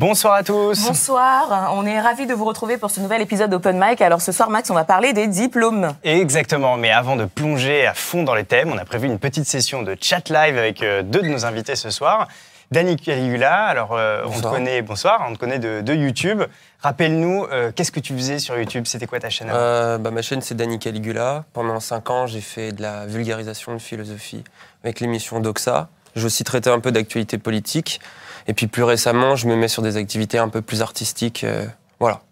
Bonsoir à tous. Bonsoir, on est ravis de vous retrouver pour ce nouvel épisode d'Open Mic. Alors ce soir, Max, on va parler des diplômes. Exactement, mais avant de plonger à fond dans les thèmes, on a prévu une petite session de chat live avec euh, deux de nos invités ce soir. Dani Caligula, alors euh, on te connaît, bonsoir, on te connaît de, de YouTube. Rappelle-nous, euh, qu'est-ce que tu faisais sur YouTube? C'était quoi ta chaîne Euh, bah, ma chaîne, c'est Dani Caligula. Pendant 5 ans, j'ai fait de la vulgarisation de philosophie avec l'émission Doxa. Je aussi traité un peu d'actualité politique. Et puis plus récemment, je me mets sur des activités un peu plus artistiques. euh, voilà.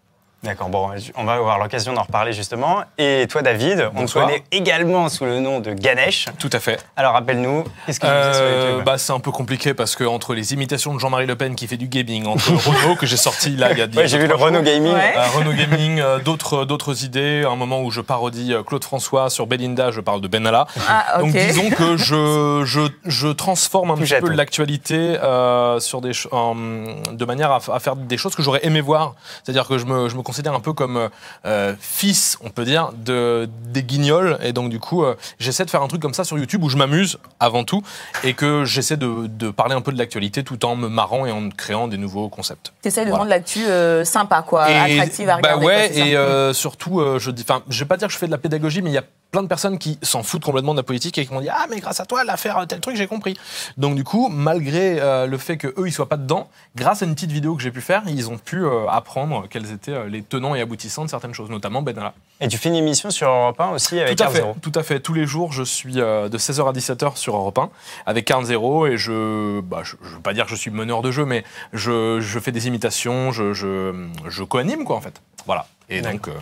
D'accord, bon, on va avoir l'occasion d'en reparler justement. Et toi, David, on te connaît également sous le nom de Ganesh. Tout à fait. Alors rappelle-nous, qu'est-ce que tu sur Euh, YouTube bah, c'est un peu compliqué parce que entre les imitations de Jean-Marie Le Pen qui fait du gaming, entre le Renault que j'ai sorti là il y a Ouais, j'ai vu le trois Renault Gaming. Ouais. euh, Renault Gaming, euh, d'autres d'autres idées, un moment où je parodie euh, Claude François sur Belinda, je parle de Benalla. Ah. Donc disons que je, je, je transforme un petit peu tout. l'actualité euh, sur des de manière à, à faire des choses que j'aurais aimé voir. C'est-à-dire que je me, je me considère un peu comme euh, fils, on peut dire, de, des guignols. Et donc du coup, euh, j'essaie de faire un truc comme ça sur YouTube où je m'amuse avant tout et que j'essaie de, de parler un peu de l'actualité tout en me marrant et en créant des nouveaux concepts. T'essayes de Voilà. rendre l'actu euh, sympa, quoi, Et- attractive à bah regarder. ouais, quoi, c'est ça. et euh, surtout, euh, je dis, enfin, je vais pas dire que je fais de la pédagogie, mais il y a plein de personnes qui s'en foutent complètement de la politique et qui m'ont dit ah mais grâce à toi l'affaire tel truc j'ai compris. Donc du coup, malgré euh, le fait que eux ils soient pas dedans, grâce à une petite vidéo que j'ai pu faire, ils ont pu euh, apprendre quels étaient euh, les tenants et aboutissants de certaines choses, notamment Benalla. Et tu fais une émission sur Europe 1 aussi avec Tout à fait, R0. tout à fait. Tous les jours, je suis euh, de 16h à 17h sur Europe 1 avec Carn Zero et je, bah, je, je veux pas dire que je suis meneur de jeu, mais je, je fais des imitations, je, je, je co-anime quoi en fait. Voilà. Et donc euh,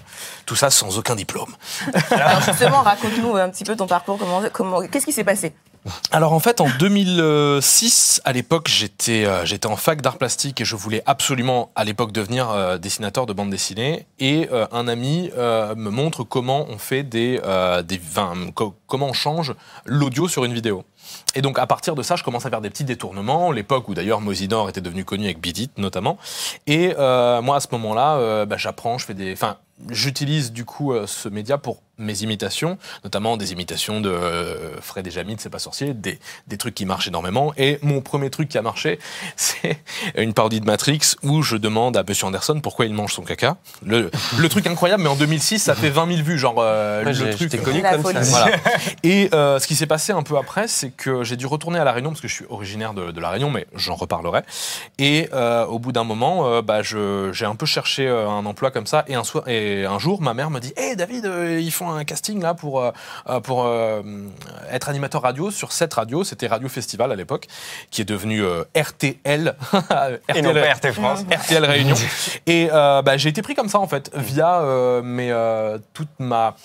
tout ça sans aucun diplôme. Alors justement, raconte-nous un petit peu ton parcours, comment, comment, qu'est-ce qui s'est passé? Alors en fait, en 2006, à l'époque, j'étais euh, j'étais en fac d'art plastique et je voulais absolument à l'époque devenir euh, dessinateur de bande dessinée. Et euh, un ami me montre comment on fait des, des enfin, co- comment on change l'audio sur une vidéo. Et donc à partir de ça, je commence à faire des petits détournements. L'époque où d'ailleurs Mosidor était devenu connu avec Bidit notamment. Et euh, moi à ce moment-là, euh, bah, j'apprends, je fais des, enfin j'utilise du coup euh, ce média pour mes imitations, notamment des imitations de euh, Fred et Jamie de C'est pas sorcier, des, des trucs qui marchent énormément. Et mon premier truc qui a marché, c'est une parodie de Matrix où je demande à Monsieur Anderson pourquoi il mange son caca. Le, le truc incroyable, mais en 2006, ça fait 20 000 vues, genre euh, Ouais, le truc. j'étais connu comme folie. ça. Voilà. Et euh, ce qui s'est passé un peu après, c'est que j'ai dû retourner à La Réunion, parce que je suis originaire de, de La Réunion, mais j'en reparlerai. Et euh, au bout d'un moment, euh, bah, je- j'ai un peu cherché euh, un emploi comme ça. Et un, soir, et un jour, ma mère me dit Hé David, euh, ils font un casting là pour, euh, euh, pour euh, être animateur radio sur cette radio. C'était Radio Festival à l'époque, qui est devenu euh, RTL. Et non pas RT France. RTL Réunion. Et bah, j'ai été pris comme ça en fait, via euh, toute ma,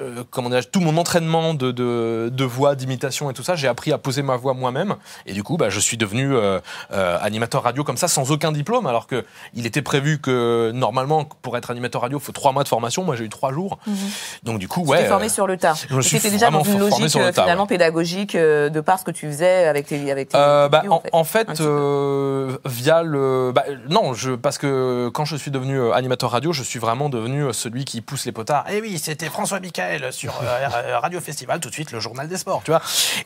euh, comment dirais-je, tout mon entraînement de, de, de voix, d'imitation et tout ça. J'ai appris à poser ma voix moi-même. Et du coup, bah, je suis devenu euh, euh, animateur radio comme ça, sans aucun diplôme, alors que il était prévu que normalement, pour être animateur radio, il faut trois mois de formation. Moi, j'ai eu trois jours. Donc du coup, Tu ouais. t'es formé sur le tas. je me suis déjà dans une logique sur le tas, finalement ouais. pédagogique de par ce que tu faisais avec tes, avec tes bah, vidéos, en, en fait, via le. bah, non, je, parce que quand je suis devenu animateur radio, je suis vraiment devenu celui qui pousse les potards. Eh oui, c'était François Sur euh, euh, Radio Festival, tout de suite le journal des sports, tu vois.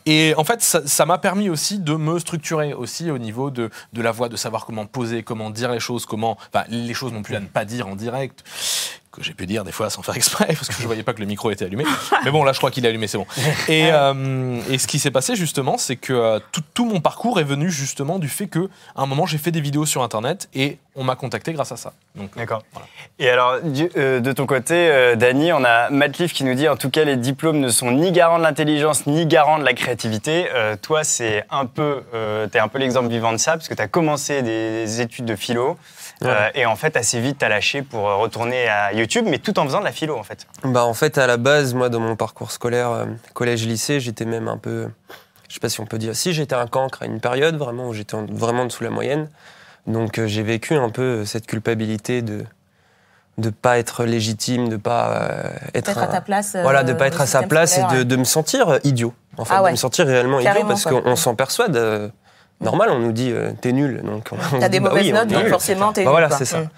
Et en fait, ça m'a permis aussi de me structurer aussi au niveau de, de la voix, de savoir comment poser, comment dire les choses, comment. Enfin, les choses non plus à ne pas dire en direct que j'ai pu dire des fois sans faire exprès parce que je voyais pas que le micro était allumé. Mais bon, là, je crois qu'il est allumé, c'est bon. Et, euh, et ce qui s'est passé justement, c'est que euh, tout, tout mon parcours est venu justement du fait que à un moment j'ai fait des vidéos sur internet et on m'a contacté grâce à ça. Euh, D'accord. Voilà. Et alors, du- euh, de ton côté, euh, Dany, on a Matt Leaf qui nous dit en tout cas, les diplômes ne sont ni garants de l'intelligence ni garants de la créativité. Toi, c'est un peu, euh, t'es un peu l'exemple vivant de ça, parce que tu as commencé des études de philo. Euh, et en fait, assez vite, tu as lâché pour euh, retourner à YouTube, mais tout en faisant de la philo, en fait. Bah, en fait, à la base, moi, dans mon parcours scolaire, euh, collège-lycée, j'étais même un peu. Je sais pas si on peut dire. Si, j'étais un cancre à une période vraiment où j'étais en- vraiment dessous la moyenne. Donc, euh, j'ai vécu un peu cette culpabilité de de pas être légitime, de pas euh, être Être à ta place. euh, voilà, de pas être à sa place et de, de me sentir idiot. En fait, Ah ouais. de me sentir réellement idiot parce qu'on s'en persuade. Normal, on nous dit euh, t'es nul, donc on, T'as des dit, bah mauvaises oui, notes, donc nul. forcément t'es Bah nul, voilà, c'est ça. Mm.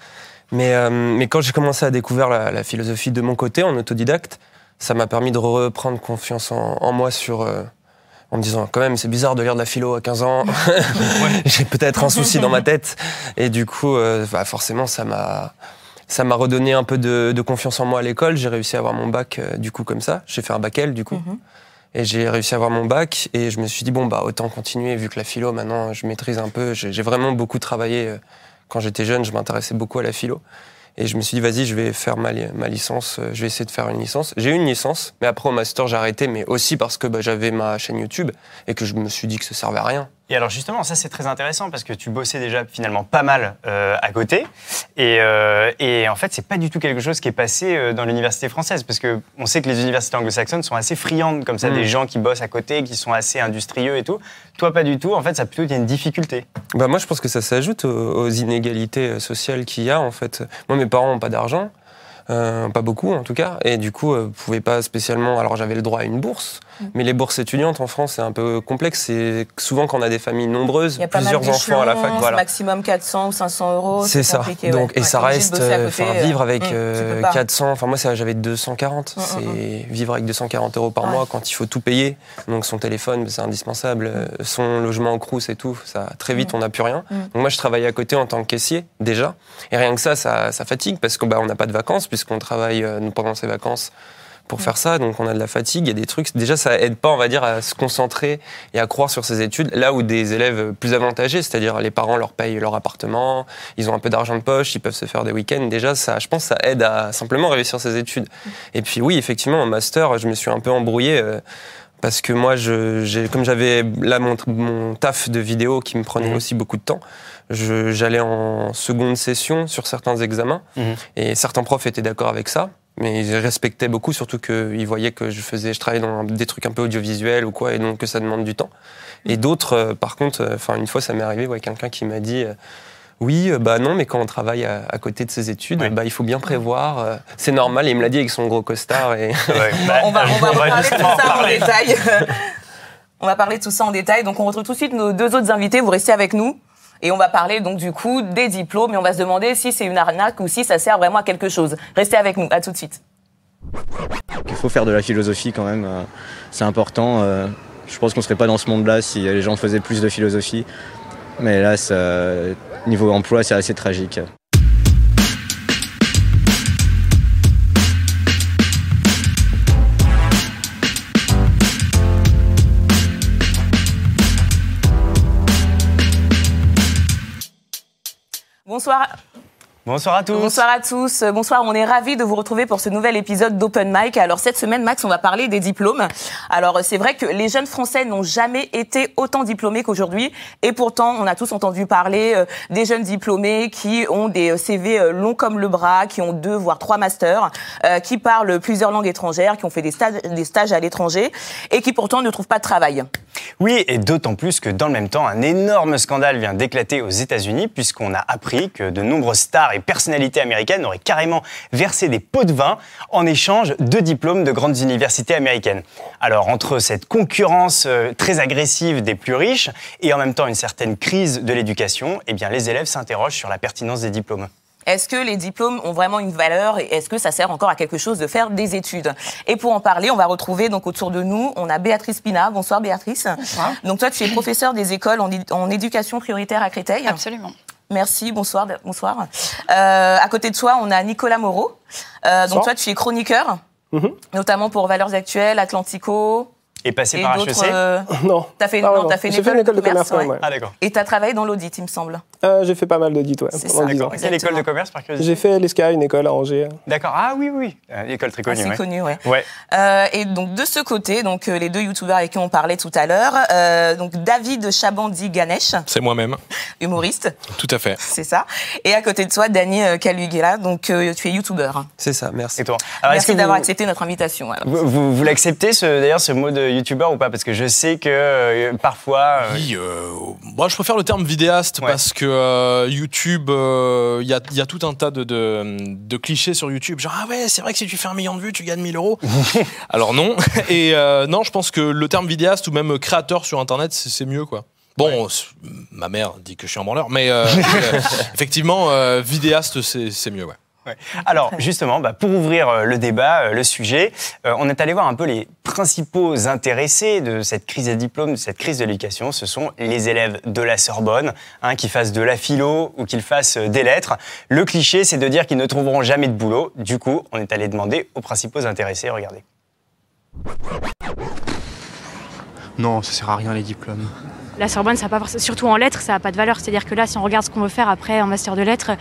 Mais, euh, mais quand j'ai commencé à découvrir la, la philosophie de mon côté, en autodidacte, ça m'a permis de reprendre confiance en, en moi sur, euh, en me disant quand même c'est bizarre de lire de la philo à 15 ans, j'ai peut-être un souci dans ma tête. Et du coup, euh, bah, forcément, ça m'a ça m'a redonné un peu de, de confiance en moi à l'école. J'ai réussi à avoir mon bac euh, du coup comme ça. J'ai fait un bac L du coup. Mhm. Et j'ai réussi à avoir mon bac et je me suis dit bon bah autant continuer vu que la philo maintenant je maîtrise un peu. J'ai vraiment beaucoup travaillé euh, quand j'étais jeune. Je m'intéressais beaucoup à la philo. Et je me suis dit, vas-y, je vais faire ma, ma licence, euh, je vais essayer de faire une licence. J'ai eu une licence, mais après au master, j'ai arrêté, mais aussi parce que bah, j'avais ma chaîne YouTube et que je me suis dit que ça servait à rien. Et alors justement, ça c'est très intéressant parce que tu bossais déjà finalement pas mal euh, à côté. Et, euh, et en fait, c'est pas du tout quelque chose qui est passé euh, dans l'université française parce que on sait que les universités anglo-saxonnes sont assez friandes comme ça, Mm. des gens qui bossent à côté, qui sont assez industrieux et tout. Toi, pas du tout. En fait, ça a plutôt été une difficulté. Bah, moi, je pense que ça s'ajoute aux, aux inégalités sociales qu'il y a, en fait. Moi, mes parents n'ont pas d'argent. euh, pas beaucoup en tout cas, et du coup, euh, pouvaient pas spécialement. Alors j'avais le droit à une bourse, Mm. mais les bourses étudiantes en France c'est un peu complexe. C'est souvent quand on a des familles nombreuses, Il y a plusieurs enfants à la fac, voilà. maximum 400 ou 500 euros. C'est ça. compliqué, Donc, ouais. et Ouais, ça reste euh, côté, euh, vivre avec hum, tu euh. 400. Enfin, moi, j'avais 240. Hum, hum, c'est vivre avec 240 euros par mois quand il faut tout payer. Donc, son téléphone, c'est indispensable. Son logement en crous et tout. Ça, très vite, on n'a plus rien. Donc, moi, je travaillais à côté en tant que caissier, déjà. Et rien que ça, ça, ça fatigue parce qu'on bah, n'a pas de vacances puisqu'on travaille pendant ses vacances pour faire ça, donc on a de la fatigue, il y a des trucs. Déjà, ça aide pas, on va dire, à se concentrer et à croire sur ses études. Là où des élèves plus avantagés, c'est-à-dire les parents leur payent leur appartement, ils ont un peu d'argent de poche, ils peuvent se faire des week-ends. Déjà, ça, je pense, ça aide à simplement réussir ses études. Et puis oui, effectivement, en master, je me suis un peu embrouillé. euh, parce que moi, je, j'ai- comme j'avais là mon, mon taf de vidéo qui me prenait aussi beaucoup de temps, je- j'allais en seconde session sur certains examens. Mhm. Et certains profs étaient d'accord avec ça, mais ils respectaient beaucoup, surtout qu'ils voyaient que je faisais, je travaillais dans des trucs un peu audiovisuels ou quoi, et donc que ça demande du temps. Et d'autres, euh, par contre, euh, enfin une fois, ça m'est arrivé, ouais, quelqu'un qui m'a dit. euh, oui, euh, bah non, mais quand on travaille à, à côté de ses études, Ouais. bah, il faut bien prévoir. euh, c'est normal. Et il me l'a dit avec son gros costard. Et... Ouais, bah, on va, on va reparler de tout ça en parler. détail. on va parler de tout ça en détail. Donc, on retrouve tout de suite nos deux autres invités. Vous restez avec nous. Et on va parler donc du coup des diplômes et on va se demander si c'est une arnaque ou si ça sert vraiment à quelque chose. Restez avec nous. À tout de suite. Il faut faire de la philosophie quand même, euh, c'est important. euh, Je pense qu'on serait pas dans ce monde-là si les gens faisaient plus de philosophie. Mais là, ça- niveau emploi, c'est assez tragique. Bonsoir. Bonsoir à tous. Bonsoir à tous. Bonsoir. On est ravis de vous retrouver pour ce nouvel épisode d'Open Mic. Alors cette semaine, Max, on va parler des diplômes. Alors c'est vrai que les jeunes Français n'ont jamais été autant diplômés qu'aujourd'hui, et pourtant on a tous entendu parler euh, des jeunes diplômés qui ont des euh, CV euh, longs comme le bras, qui ont deux voire trois masters, qui parlent plusieurs langues étrangères, qui ont fait des stages, des stages à l'étranger, et qui pourtant ne trouvent pas de travail. Oui, et d'autant plus que dans le même temps, un énorme scandale vient d'éclater aux États-Unis, puisqu'on a appris que de nombreuses stars et personnalités américaines auraient carrément versé des pots de vin en échange de diplômes de grandes universités américaines. Alors, entre cette concurrence euh, très agressive des plus riches et en même temps une certaine crise de l'éducation, eh les élèves s'interrogent sur la pertinence des diplômes. Est-ce que les diplômes ont vraiment une valeur et est-ce que ça sert encore à quelque chose de faire des études? Et pour en parler, on va retrouver donc autour de nous, on a Béatrice Pina. Bonsoir Béatrice. Bonsoir. Donc toi, tu es professeure des écoles en, éducation prioritaire à Créteil. Absolument. Merci, bonsoir. Bonsoir. Euh, à côté de toi, on a Nicolas Moreau. Euh, donc toi, tu es chroniqueur, Mhm. notamment pour Valeurs Actuelles, Atlantico Et passer et par. HEC euh, Non. T'as fait, Ah ouais, non, non. t'as fait une fait une école de commerce, ouais. ouais. Ah d'accord. Et tu as travaillé dans l'audit, il me semble. Euh, j'ai fait pas mal d'audits, ouais, C'est pendant ça, 10 ans. d'accord. Quelle école de commerce par curiosité J'ai fait l'ESCA, une école à Angers. D'accord. Ah oui, oui. Euh, école très connue. Assez ouais. connu, ouais. Ouais. Euh, et donc de ce côté, donc les deux youtubeurs avec qui on parlait tout à l'heure, euh, donc David Chabandi Ganesh, C'est moi-même, humoriste, tout à fait. c'est ça. Et à côté de toi, Dany Calugela, donc euh, tu es youtubeur. C'est ça, merci. Et toi Alors, Merci d'avoir vous- accepté notre invitation. alors. Vous, vous, vous l'acceptez, ce, d'ailleurs, ce mot de youtubeur ou pas? Parce que je sais que euh, parfois. euh, Oui, euh, moi je préfère le terme vidéaste Ouais. parce que euh, YouTube, euh, il y, a, il y a tout un tas de, de, de clichés sur YouTube. Genre, ah ouais, c'est vrai que si tu fais un million de vues, tu gagnes 1000 euros. Alors non. Et euh, non, je pense que le terme vidéaste ou même créateur sur Internet, c'est mieux quoi. Bon, ma mère dit que je suis un branleur, mais effectivement, vidéaste, c'est c'est mieux, ouais. Alors justement, bah, pour ouvrir euh, le débat, euh, le sujet, euh, on est allé voir un peu les principaux intéressés de cette crise des diplômes, de cette crise de l'éducation. Ce sont les élèves de la Sorbonne, hein, qui fassent de la philo ou qu'ils fassent des lettres. Le cliché, c'est de dire qu'ils ne trouveront jamais de boulot. Du coup, on est allé demander aux principaux intéressés. Regardez. Non, ça sert à rien les diplômes. La Sorbonne, ça a pas, surtout en lettres, ça n'a pas de valeur. C'est-à-dire que là, si on regarde ce qu'on veut faire après en master de lettres,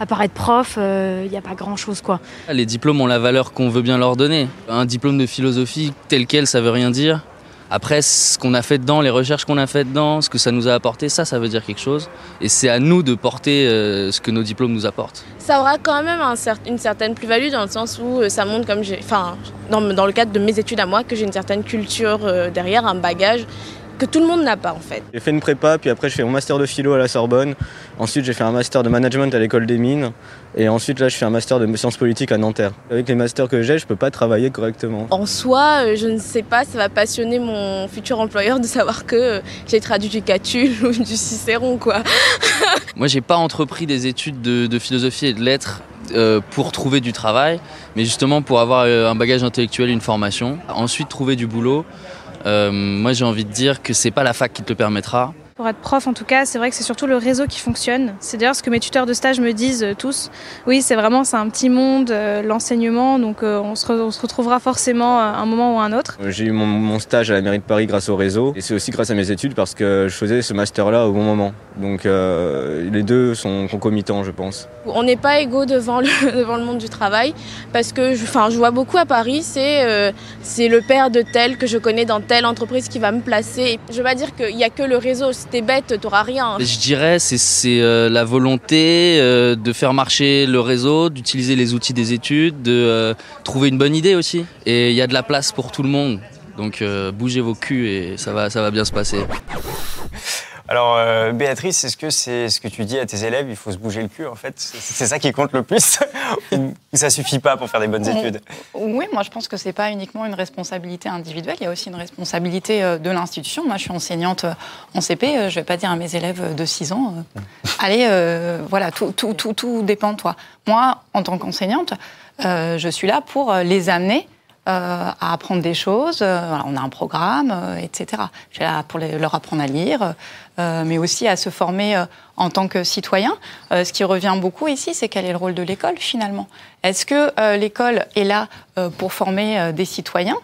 à part être prof, il n'y a pas grand-chose. quoi. Les diplômes ont la valeur qu'on veut bien leur donner. Un diplôme de philosophie tel quel, ça veut rien dire. Après, ce qu'on a fait dedans, les recherches qu'on a fait dedans, ce que ça nous a apporté, ça, ça veut dire quelque chose. Et c'est à nous de porter euh, ce que nos diplômes nous apportent. Ça aura quand même un cer- une certaine plus-value dans le sens où euh, ça montre, comme j'ai, enfin, dans, dans le cadre de mes études à moi, que j'ai une certaine culture euh, derrière, un bagage que tout le monde n'a pas en fait. J'ai fait une prépa, puis après je fais mon master de philo à la Sorbonne. Ensuite j'ai fait un master de management à l'école des mines. Et ensuite là je fais un master de sciences politiques à Nanterre. Avec les masters que j'ai, je peux pas travailler correctement. En soi, euh, je ne sais pas, ça va passionner mon futur employeur de savoir que euh, j'ai traduit du Catulle ou du Cicéron, quoi. Moi, j'ai pas entrepris des études de, de philosophie et de lettres euh, pour trouver du travail, mais justement pour avoir euh, un bagage intellectuel, une formation. Ensuite, trouver du boulot. Euh, moi, j'ai envie de dire que c'est pas la fac qui te le permettra. Pour être prof, en tout cas, c'est vrai que c'est surtout le réseau qui fonctionne. C'est d'ailleurs ce que mes tuteurs de stage me disent euh, tous. Oui, c'est vraiment c'est un petit monde, euh, l'enseignement, donc euh, on, se re- on se retrouvera forcément à un moment ou à un autre. J'ai eu mon, mon stage à la mairie de Paris grâce au réseau. Et c'est aussi grâce à mes études parce que je faisais ce master-là au bon moment. Donc euh, les deux sont concomitants je pense. On n'est pas égaux devant le, devant le monde du travail parce que je, enfin, je vois beaucoup à Paris, c'est euh, c'est le père de tel que je connais dans telle entreprise qui va me placer. Je veux pas dire qu'il n'y a que le réseau, si t'es bête, t'auras rien. Je dirais c'est euh, la volonté euh, de faire marcher le réseau, d'utiliser les outils des études, de euh, trouver une bonne idée aussi. Et il y a de la place pour tout le monde. Donc bougez vos culs et ça va ça va bien se passer. Alors, euh, Béatrice, est-ce que c'est ce que tu dis à tes élèves Il faut se bouger le cul, en fait? C'est ça qui compte le plus? Ou ça suffit pas pour faire des bonnes études? Oui, moi je pense que c'est pas uniquement une responsabilité individuelle, il y a aussi une responsabilité euh, de l'institution. Moi je suis enseignante euh, en CP, je vais pas dire à mes élèves de 6 ans, euh, allez, euh, voilà, tout, tout, tout, tout dépend de toi. Moi, en tant qu'enseignante, euh, je suis là pour les amener à apprendre des choses. Euh, on a un programme, euh, etc. Je suis là pour leur apprendre à lire, euh, mais aussi à se former euh, en tant que citoyen. Euh, ce qui revient beaucoup ici, c'est quel est le rôle de l'école finalement. Est-ce que euh, l'école est là euh, pour former euh, des citoyens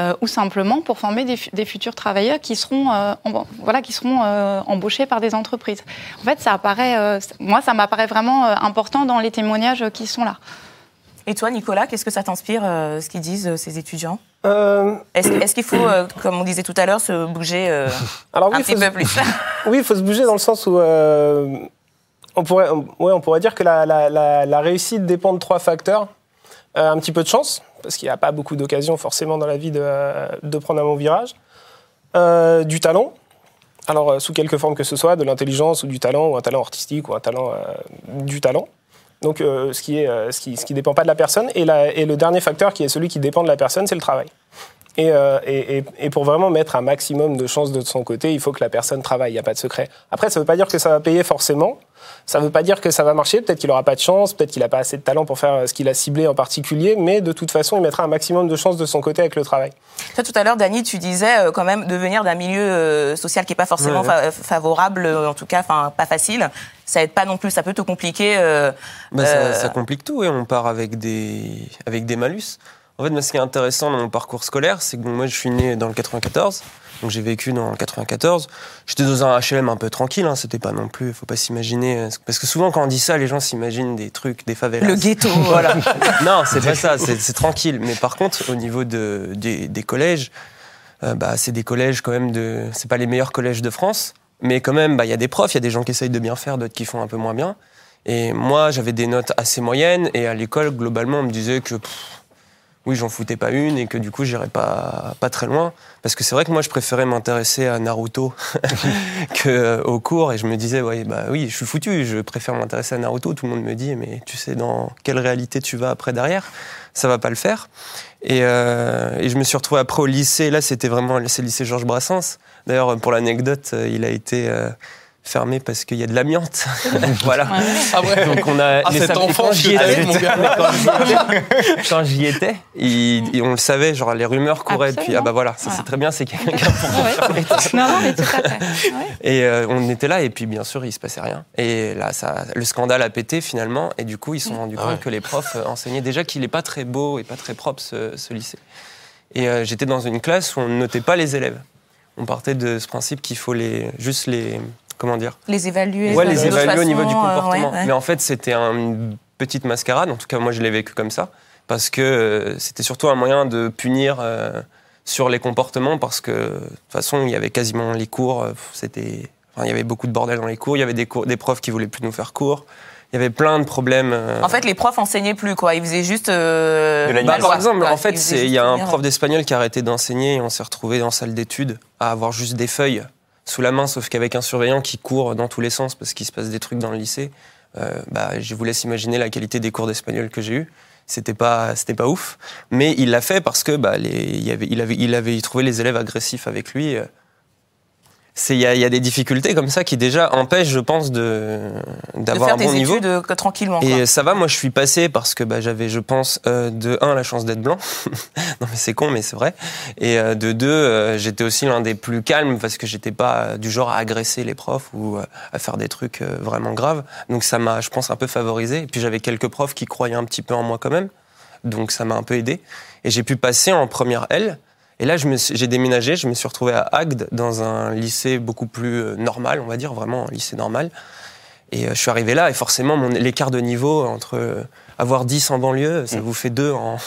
euh, ou simplement pour former des, fu- des futurs travailleurs qui seront, euh, voilà, qui seront euh, embauchés par des entreprises? En fait, ça apparaît, euh, moi, ça m'apparaît vraiment euh, important dans les témoignages euh, qui sont là. Et toi, Nicolas, qu'est-ce que ça t'inspire, euh, ce qu'ils disent, euh, ces étudiants Euh, Est-ce qu'il faut, euh, comme on disait tout à l'heure, se bouger alors oui, un petit peu se, plus oui, il faut se bouger dans le sens où on, pourrait, on- ouais, on pourrait dire que la, la- la- la réussite dépend de trois facteurs. Un petit peu de chance, parce qu'il n'y a pas beaucoup d'occasions forcément dans la vie de, de prendre un bon virage. Du talent, alors sous quelque forme que ce soit, de l'intelligence ou du talent, ou un talent artistique ou un talent du talent. Donc euh, ce qui est euh, ce qui, ce qui dépend pas de la personne. Et, la- et le dernier facteur qui est celui qui dépend de la personne, c'est le travail. Et, euh, et, et- et pour vraiment mettre un maximum de chances de son côté, il faut que la personne travaille, il n'y a pas de secret. Après, ça ne veut pas dire que ça va payer forcément, ça ne veut pas dire que ça va marcher, peut-être qu'il n'aura pas de chance, peut-être qu'il n'a pas assez de talent pour faire ce qu'il a ciblé en particulier, mais de toute façon, il mettra un maximum de chances de son côté avec le travail. Toi, tout à l'heure, Dani, tu disais euh, quand même de venir d'un milieu euh, social qui n'est pas forcément Ouais. fa- favorable, en tout cas, enfin, pas facile. Ça aide pas non plus, ça peut te compliquer. euh, Bah, ça, Euh, ça complique tout et on part avec des, avec des malus. En fait, moi, ce qui est intéressant dans mon parcours scolaire, c'est que bon, moi, je suis né dans le 94, donc j'ai vécu dans le 94. J'étais dans un HLM un peu tranquille, hein, c'était pas non plus, faut pas s'imaginer. euh, Parce que souvent, quand on dit ça, les gens s'imaginent des trucs, des favelas. le ghetto, voilà. non, c'est pas ça, c'est c'est tranquille. Mais par contre, au niveau de, des, des collèges, euh, bah, c'est des collèges quand même de. C'est pas les meilleurs collèges de France, mais quand même, bah, il y a des profs, il y a des gens qui essayent de bien faire, d'autres qui font un peu moins bien. Et moi, j'avais des notes assez moyennes, et à l'école, globalement, on me disait que. Oui, j'en foutais pas une et que du coup, j'irais pas, pas très loin. Parce que c'est vrai que moi, je préférais m'intéresser à Naruto qu'au cours. Et je me disais, ouais, bah oui, je suis foutu, je préfère m'intéresser à Naruto. Tout le monde me dit, mais tu sais dans quelle réalité tu vas après derrière Ça va pas le faire. Et, euh, et je me suis retrouvé après au lycée. Là, c'était vraiment le lycée Georges Brassens. D'ailleurs, pour l'anecdote, euh, il a été euh, fermé parce qu'il y a de l'amiante. voilà. Ah ouais. Donc on a. Ah, mais ça- quand que j'y étais- quand j'y étais- il- et on le savait, genre les rumeurs couraient. Puis ah bah voilà, ça Voilà. c'est très bien, c'est quelqu'un qui a pour Ouais. Non, non, mais tout à fait. Ouais. Et euh, on était là, et puis bien sûr, il se passait rien. Et là, ça, le scandale a pété finalement, et du coup, ils se sont rendus Ah compte que les profs euh, enseignaient déjà qu'il n'est pas très beau et pas très propre ce, ce lycée. Et euh, j'étais dans une classe où on ne notait pas les élèves. On partait de ce principe qu'il faut les, juste les. Comment dire Les évaluer. Ouais, les évaluer au niveau du euh, comportement. ouais, ouais. Mais en fait, c'était un- une petite mascarade. En tout cas, moi, je l'ai vécu comme ça. Parce que euh, c'était surtout un moyen de punir euh, sur les comportements. Parce que, de toute façon, il y avait quasiment les cours. C'était. Enfin, il y avait beaucoup de bordel dans les cours. Il y avait des, cours- des profs qui voulaient plus nous faire cours. Il y avait plein de problèmes. En fait, les profs enseignaient plus, quoi. Ils faisaient juste. euh, De bah, par exemple, en fait, il y a un prof d'espagnol qui a arrêté d'enseigner et on s'est retrouvé en salle d'études à avoir juste des feuilles sous la main, sauf qu'avec un surveillant qui court dans tous les sens parce qu'il se passe des trucs dans le lycée. euh, bah, je vous laisse imaginer la qualité des cours d'espagnol que j'ai eu. C'était pas, c'était pas ouf, mais il l'a fait parce que bah, les, il, avait, il, avait, il avait trouvé les élèves agressifs avec lui. Il y, y a des difficultés comme ça qui déjà empêchent, je pense, de de d'avoir un bon niveau. études euh, tranquillement. quoi. Et ça va, moi je suis passé parce que bah, j'avais, je pense, euh, de un la chance d'être blanc. non mais c'est con, mais c'est vrai. Et euh, de deux, euh, j'étais aussi l'un des plus calmes parce que j'étais pas euh, du genre à agresser les profs ou à faire des trucs vraiment graves. Donc ça m'a, je pense, un peu favorisé. Et puis j'avais quelques profs qui croyaient un petit peu en moi quand même. Donc ça m'a un peu aidé. Et j'ai pu passer en première L. Et là, j'ai déménagé, je me suis retrouvé à Agde, dans un lycée beaucoup plus euh, normal, on va dire, vraiment un lycée normal. Et euh, je suis arrivé là, et forcément, mon- l'écart de niveau entre euh, avoir 10 en banlieue, ça vous fait 2 en,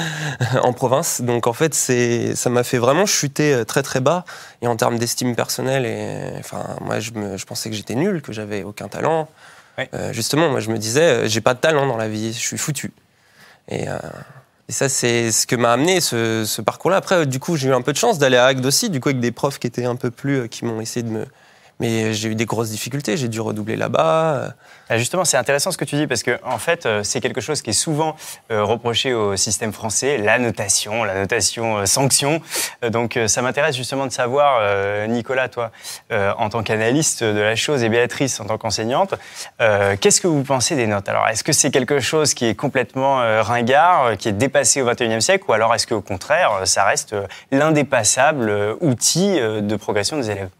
en province. Donc en fait, c'est, ça m'a fait vraiment chuter très très bas. Et en termes d'estime personnelle, et, enfin, moi, je, me- je pensais que j'étais nul, que j'avais aucun talent. Ouais. Euh, justement, moi, je me disais, j'ai pas de talent dans la vie, je suis foutu. Et, euh, et ça, c'est ce que m'a amené ce, parcours-là. Après, euh, du coup, j'ai eu un peu de chance d'aller à Agde aussi, du coup, avec des profs qui étaient un peu plus, euh, qui m'ont essayé de me. Mais j'ai eu des grosses difficultés, j'ai dû redoubler là-bas. euh, Ah, Justement, c'est intéressant ce que tu dis parce que en fait, euh, c'est quelque chose qui est souvent euh, reproché au système français, la notation, la notation sanction. Donc, ça m'intéresse justement de savoir, Nicolas, toi, en tant qu'analyste de la chose et Béatrice en tant qu'enseignante, qu'est-ce que vous pensez des notes? Alors, est-ce que c'est quelque chose qui est complètement ringard, qui est dépassé au XXIe siècle, ou alors est-ce qu'au contraire, ça reste l'indépassable outil de progression des élèves?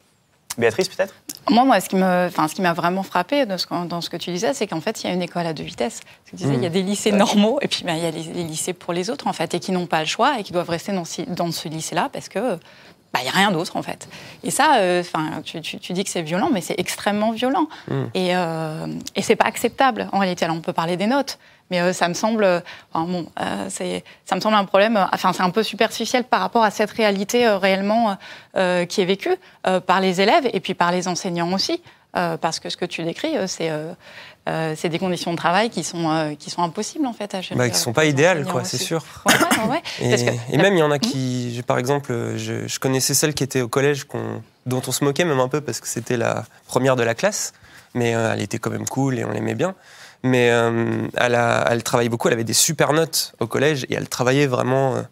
Béatrice, peut-être? Moi, moi, ce qui me, enfin, ce qui m'a vraiment frappé dans ce, que- dans ce que tu disais, c'est qu'en fait, il y a une école à deux vitesses. Tu disais, il y a des lycées normaux et puis ben, il y a les, les lycées pour les autres, en fait, et qui n'ont pas le choix et qui doivent rester dans, ce- dans ce lycée-là parce que bah, il n'y a rien d'autre, en fait. Et ça, euh, tu, tu- tu dis que c'est violent, mais c'est extrêmement violent. Et, euh, et c'est pas acceptable. En réalité, alors on peut parler des notes, mais euh, ça me semble, euh, enfin, bon, euh, ça me semble un problème. Enfin, c'est un peu superficiel par rapport à cette réalité réellement qui est vécue par les élèves et puis par les enseignants aussi, parce que ce que tu décris, c'est euh, c'est des conditions de travail qui sont euh, qui sont impossibles en fait à gérer. bah, qui euh, sont pas les idéales, quoi, c'est sûr. Ouais, ouais, ouais. Et, Parce que- et même, il y en a qui, j'ai- par exemple, je, je connaissais celle qui était au collège, dont on se moquait même un peu parce que c'était la première de la classe, mais euh, elle était quand même cool et on l'aimait bien. Mais euh, elle, a- elle travaillait beaucoup, elle avait des super notes au collège et elle travaillait vraiment euh,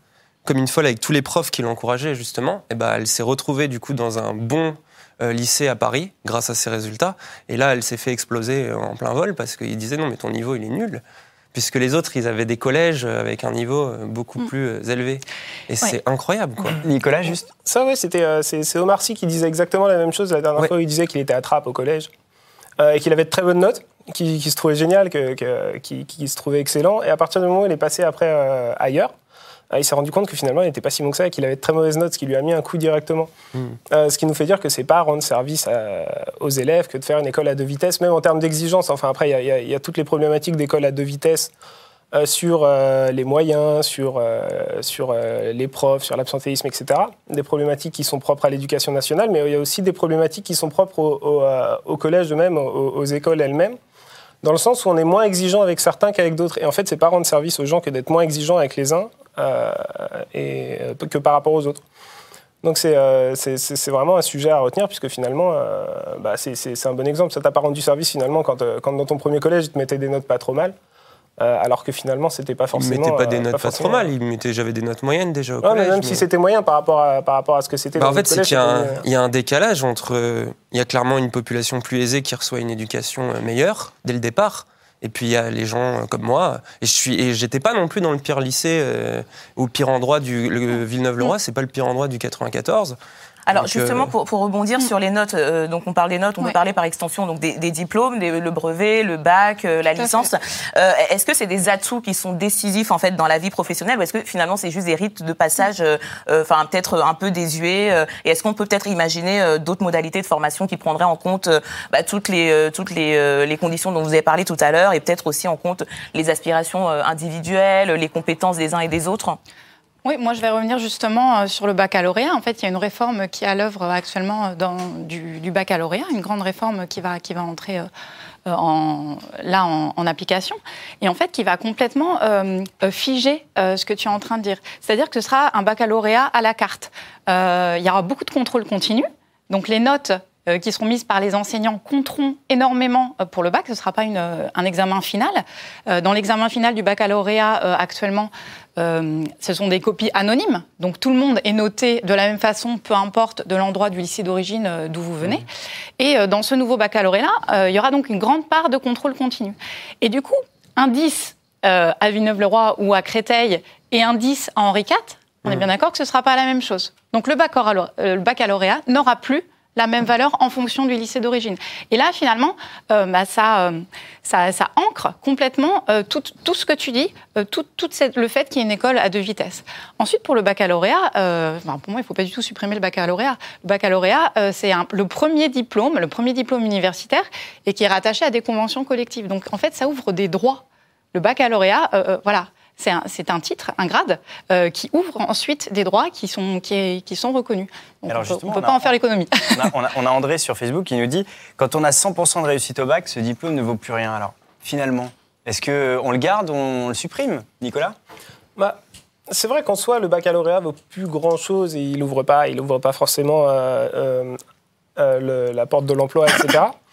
comme une folle avec tous les profs qui l'encourageaient justement. Et ben, elle s'est retrouvée du coup dans un bon euh, lycée à Paris grâce à ses résultats. Et là, elle s'est fait exploser en plein vol parce qu'ils disaient non mais ton niveau il est nul puisque les autres, ils avaient des collèges avec un niveau beaucoup plus euh, élevé. Et c'est incroyable, quoi. Nicolas, juste Ça, ouais, c'était, euh, c'est, c'est Omar Sy qui disait exactement la même chose la dernière Ouais. fois où il disait qu'il était à Trappes au collège euh, et qu'il avait de très bonnes notes, qu'il se trouvait génial, que, que- qu'il, qu'il se trouvait excellent. Et à partir du moment où il est passé après euh, ailleurs, euh, il s'est rendu compte que finalement, il n'était pas si bon que ça et qu'il avait de très mauvaises notes, ce qui lui a mis un coup directement. Euh, ce qui nous fait dire que c'est pas rendre service à- aux élèves que de faire une école à deux vitesses, même en termes d'exigence. Enfin, après, il y a- y, y toutes les problématiques d'école à deux vitesses euh, sur euh, les moyens, sur, euh, sur les profs, sur l'absentéisme, etc. Des problématiques qui sont propres à l'éducation nationale, mais il y a aussi des problématiques qui sont propres au, au, euh, au collège eux-mêmes, aux, aux écoles elles-mêmes, dans le sens où on est moins exigeant avec certains qu'avec d'autres. Et en fait, c'est pas rendre service aux gens que d'être moins exigeant avec les uns euh, et, euh, que par rapport aux autres. Donc c'est euh, vraiment un sujet à retenir puisque finalement, euh, bah, c'est- un bon exemple. Ça t'a pas rendu service finalement quand, quand dans ton premier collège, ils te mettaient des notes pas trop mal. Euh, alors que finalement, c'était pas Il forcément. mettait pas des euh, notes pas, trop mal. J'avais des notes moyennes déjà au Ouais, mais collège. même mais- si c'était moyen par rapport à, par rapport à ce que c'était Bah, en fait, c'est collège, qu'il y, a un- c'était, euh, y a un décalage entre. Il y a clairement une population plus aisée qui reçoit une éducation meilleure dès le départ. Et puis il y a les gens comme moi. Et je suis et j'étais pas non plus dans le pire lycée euh, ou pire endroit du le Villeneuve-le-Roi. C'est pas le pire endroit du 94. Alors Donc, justement, euh, pour, pour rebondir sur les notes, euh, donc on parle des notes, on peut parler par extension donc des, des diplômes, des- le brevet, le bac, euh, la Tout licence. Euh, est-ce que c'est des atouts qui sont décisifs en fait dans la vie professionnelle ou est-ce que finalement c'est juste des rites de passage, euh, euh, enfin peut-être un peu désuets euh, Et est-ce qu'on peut peut-être imaginer euh, d'autres modalités de formation qui prendraient en compte euh, bah, toutes les euh, toutes les, euh, les conditions dont vous avez parlé tout à l'heure et peut-être aussi en compte les aspirations euh, individuelles, les compétences des uns et des autres? Oui, moi je vais revenir justement euh, sur le baccalauréat. En fait, il y a une réforme qui est à l'œuvre actuellement euh, du, baccalauréat, une grande réforme qui va, qui va entrer euh, en, là en, application, et en fait qui va complètement figer ce que tu es en train de dire. C'est-à-dire que ce sera un baccalauréat à la carte. Il y aura beaucoup de contrôle continu, donc les notes qui seront mises par les enseignants compteront énormément euh, pour le bac. Ce ne sera pas une, euh, un examen final. Euh, Dans l'examen final du baccalauréat euh, actuellement, euh, ce sont des copies anonymes. Donc tout le monde est noté de la même façon, peu importe de l'endroit du lycée d'origine euh, d'où vous venez. Et euh, dans ce nouveau baccalauréat, euh, il y aura donc une grande part de contrôle continu. Et du coup, un 10 euh, à Villeneuve-le-Roi ou à Créteil et un 10 à Henri IV, on est bien d'accord que ce ne sera pas la même chose. Donc euh, le baccalauréat n'aura plus la même valeur en fonction du lycée d'origine. Et là, finalement, euh, bah, ça, euh, ça, ça ancre complètement euh, tout, tout ce que tu dis, tout, cette- le fait qu'il y ait une école à deux vitesses. Ensuite, pour le baccalauréat, pour moi, il ne faut pas du tout supprimer le baccalauréat. Le baccalauréat, c'est le premier diplôme, le premier diplôme universitaire, et qui est rattaché à des conventions collectives. Donc, en fait, ça ouvre des droits. Le baccalauréat, voilà. C'est un, titre, un grade, euh, qui ouvre ensuite des droits qui sont, qui, qui sont reconnus. Donc Alors on ne peut on pas a- en faire l'économie. On a, on a- on a André sur Facebook qui nous dit quand on a 100% de réussite au bac, ce diplôme ne vaut plus rien. Alors, finalement, est-ce qu'on le garde ou on le supprime, Nicolas? Bah, c'est vrai qu'en soi, le baccalauréat vaut plus grand chose et il ouvre pas, il ouvre pas forcément euh, euh, euh, le- la porte de l'emploi, etc.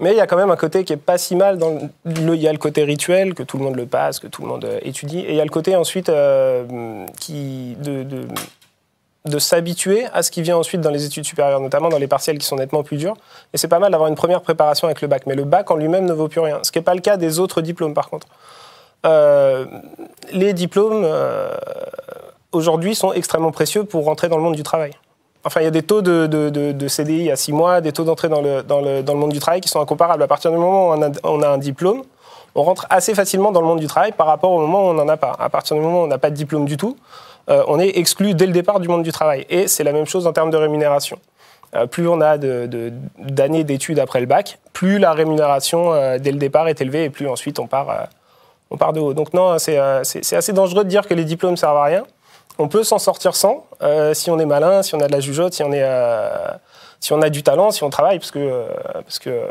Mais il y a quand même un côté qui est pas si mal. Dans le, il y a le côté rituel, que tout le monde le passe, que tout le monde euh, étudie. Et il y a le côté ensuite euh, de, s'habituer à ce qui vient ensuite dans les études supérieures, notamment dans les partiels qui sont nettement plus durs. Et c'est pas mal d'avoir une première préparation avec le bac. Mais le bac en lui-même ne vaut plus rien. Ce qui n'est pas le cas des autres diplômes, par contre. Euh, les diplômes, aujourd'hui, sont extrêmement précieux pour rentrer dans le monde du travail. Enfin, il y a des taux de, de- CDI à 6 mois, des taux d'entrée dans le, dans, le, dans le monde du travail qui sont incomparables. À partir du moment où on a, un diplôme, on rentre assez facilement dans le monde du travail par rapport au moment où on n'en a pas. À partir du moment où on n'a pas de diplôme du tout, euh, on est exclu dès le départ du monde du travail. Et c'est la même chose en termes de rémunération. Euh, plus on a d'années d'études après le bac, plus la rémunération euh, dès le départ est élevée et plus ensuite on part, on part de haut. Donc non, c'est assez dangereux de dire que les diplômes servent à rien. On peut s'en sortir sans, euh, si on est malin, si on a de la jugeote, si on, est, euh, si on a du talent, si on travaille, parce que, euh, parce que euh,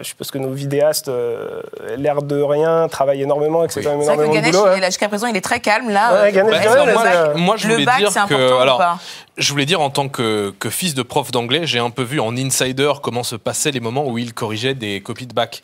je suppose que nos vidéastes, euh, l'air de rien, travaillent énormément et que c'est quand même C'est vrai que énormément de Ganesh, boulot. il hein. est là jusqu'à présent, il est très calme là. Ouais, Euh, Ganesh, est-ce je que dirais, le mais bac- c'est- Moi, je le voulais bac, dire c'est que, important ou alors, pas? Je voulais dire en tant que, que fils de prof d'anglais, j'ai un peu vu en insider comment se passaient les moments où il corrigeait des copies de bac.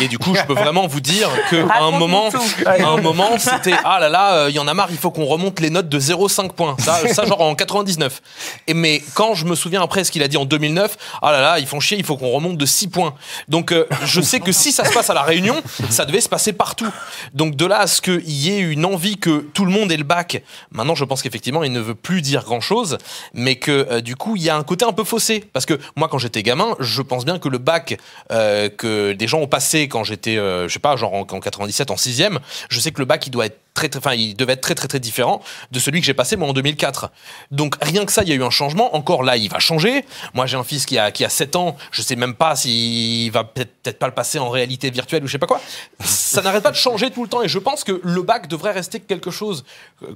Et du coup, je peux vraiment vous dire que à un moment, à un moment, c'était ah là là, euh, il y en a marre, il faut qu'on remonte les notes de 0,5 points. Ça, ça genre en 99. Et mais quand je me souviens après ce qu'il a dit en 2009, ah là là, ils font chier, il faut qu'on remonte de 6 points. Donc euh, je sais que si ça se passe à la Réunion, ça devait se passer partout. Donc de là à ce qu'il y ait une envie que tout le monde ait le bac, maintenant je pense qu'effectivement il ne veut plus dire grand chose, mais que euh, du coup il y a un côté un peu faussé. Parce que moi quand j'étais gamin, je pense bien que le bac euh, que des gens ont passé quand j'étais, euh, je sais pas, genre en, en 97, en 6ème, je sais que le bac il doit être très, très, enfin, il devait être très, très, très différent de celui que j'ai passé moi en 2004. Donc rien que ça, il y a eu un changement. Encore là, il va changer. Moi, j'ai un fils qui a, qui a 7 ans. Je sais même pas s'il va peut-être pas le passer en réalité virtuelle ou je sais pas quoi. Ça n'arrête pas de changer tout le temps. Et je pense que le bac devrait rester quelque chose,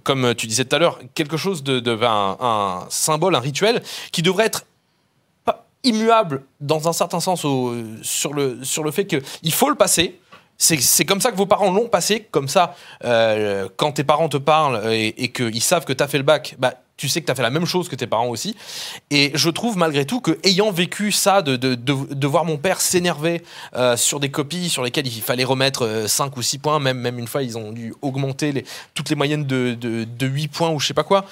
comme tu disais tout à l'heure, quelque chose de, de un, symbole, un rituel qui devrait être immuable dans un certain sens au- sur, le, sur le fait qu'il faut le passer. C'est comme ça que vos parents l'ont passé, comme ça, euh, quand tes parents te parlent et, qu'ils savent que tu as fait le bac, bah, tu sais que tu as fait la même chose que tes parents aussi. Et je trouve malgré tout que ayant vécu ça, de, voir mon père s'énerver euh, sur des copies sur lesquelles il fallait remettre 5 ou 6 points, même, même une fois ils ont dû augmenter toutes les moyennes de, de, de 8 points ou je sais pas quoi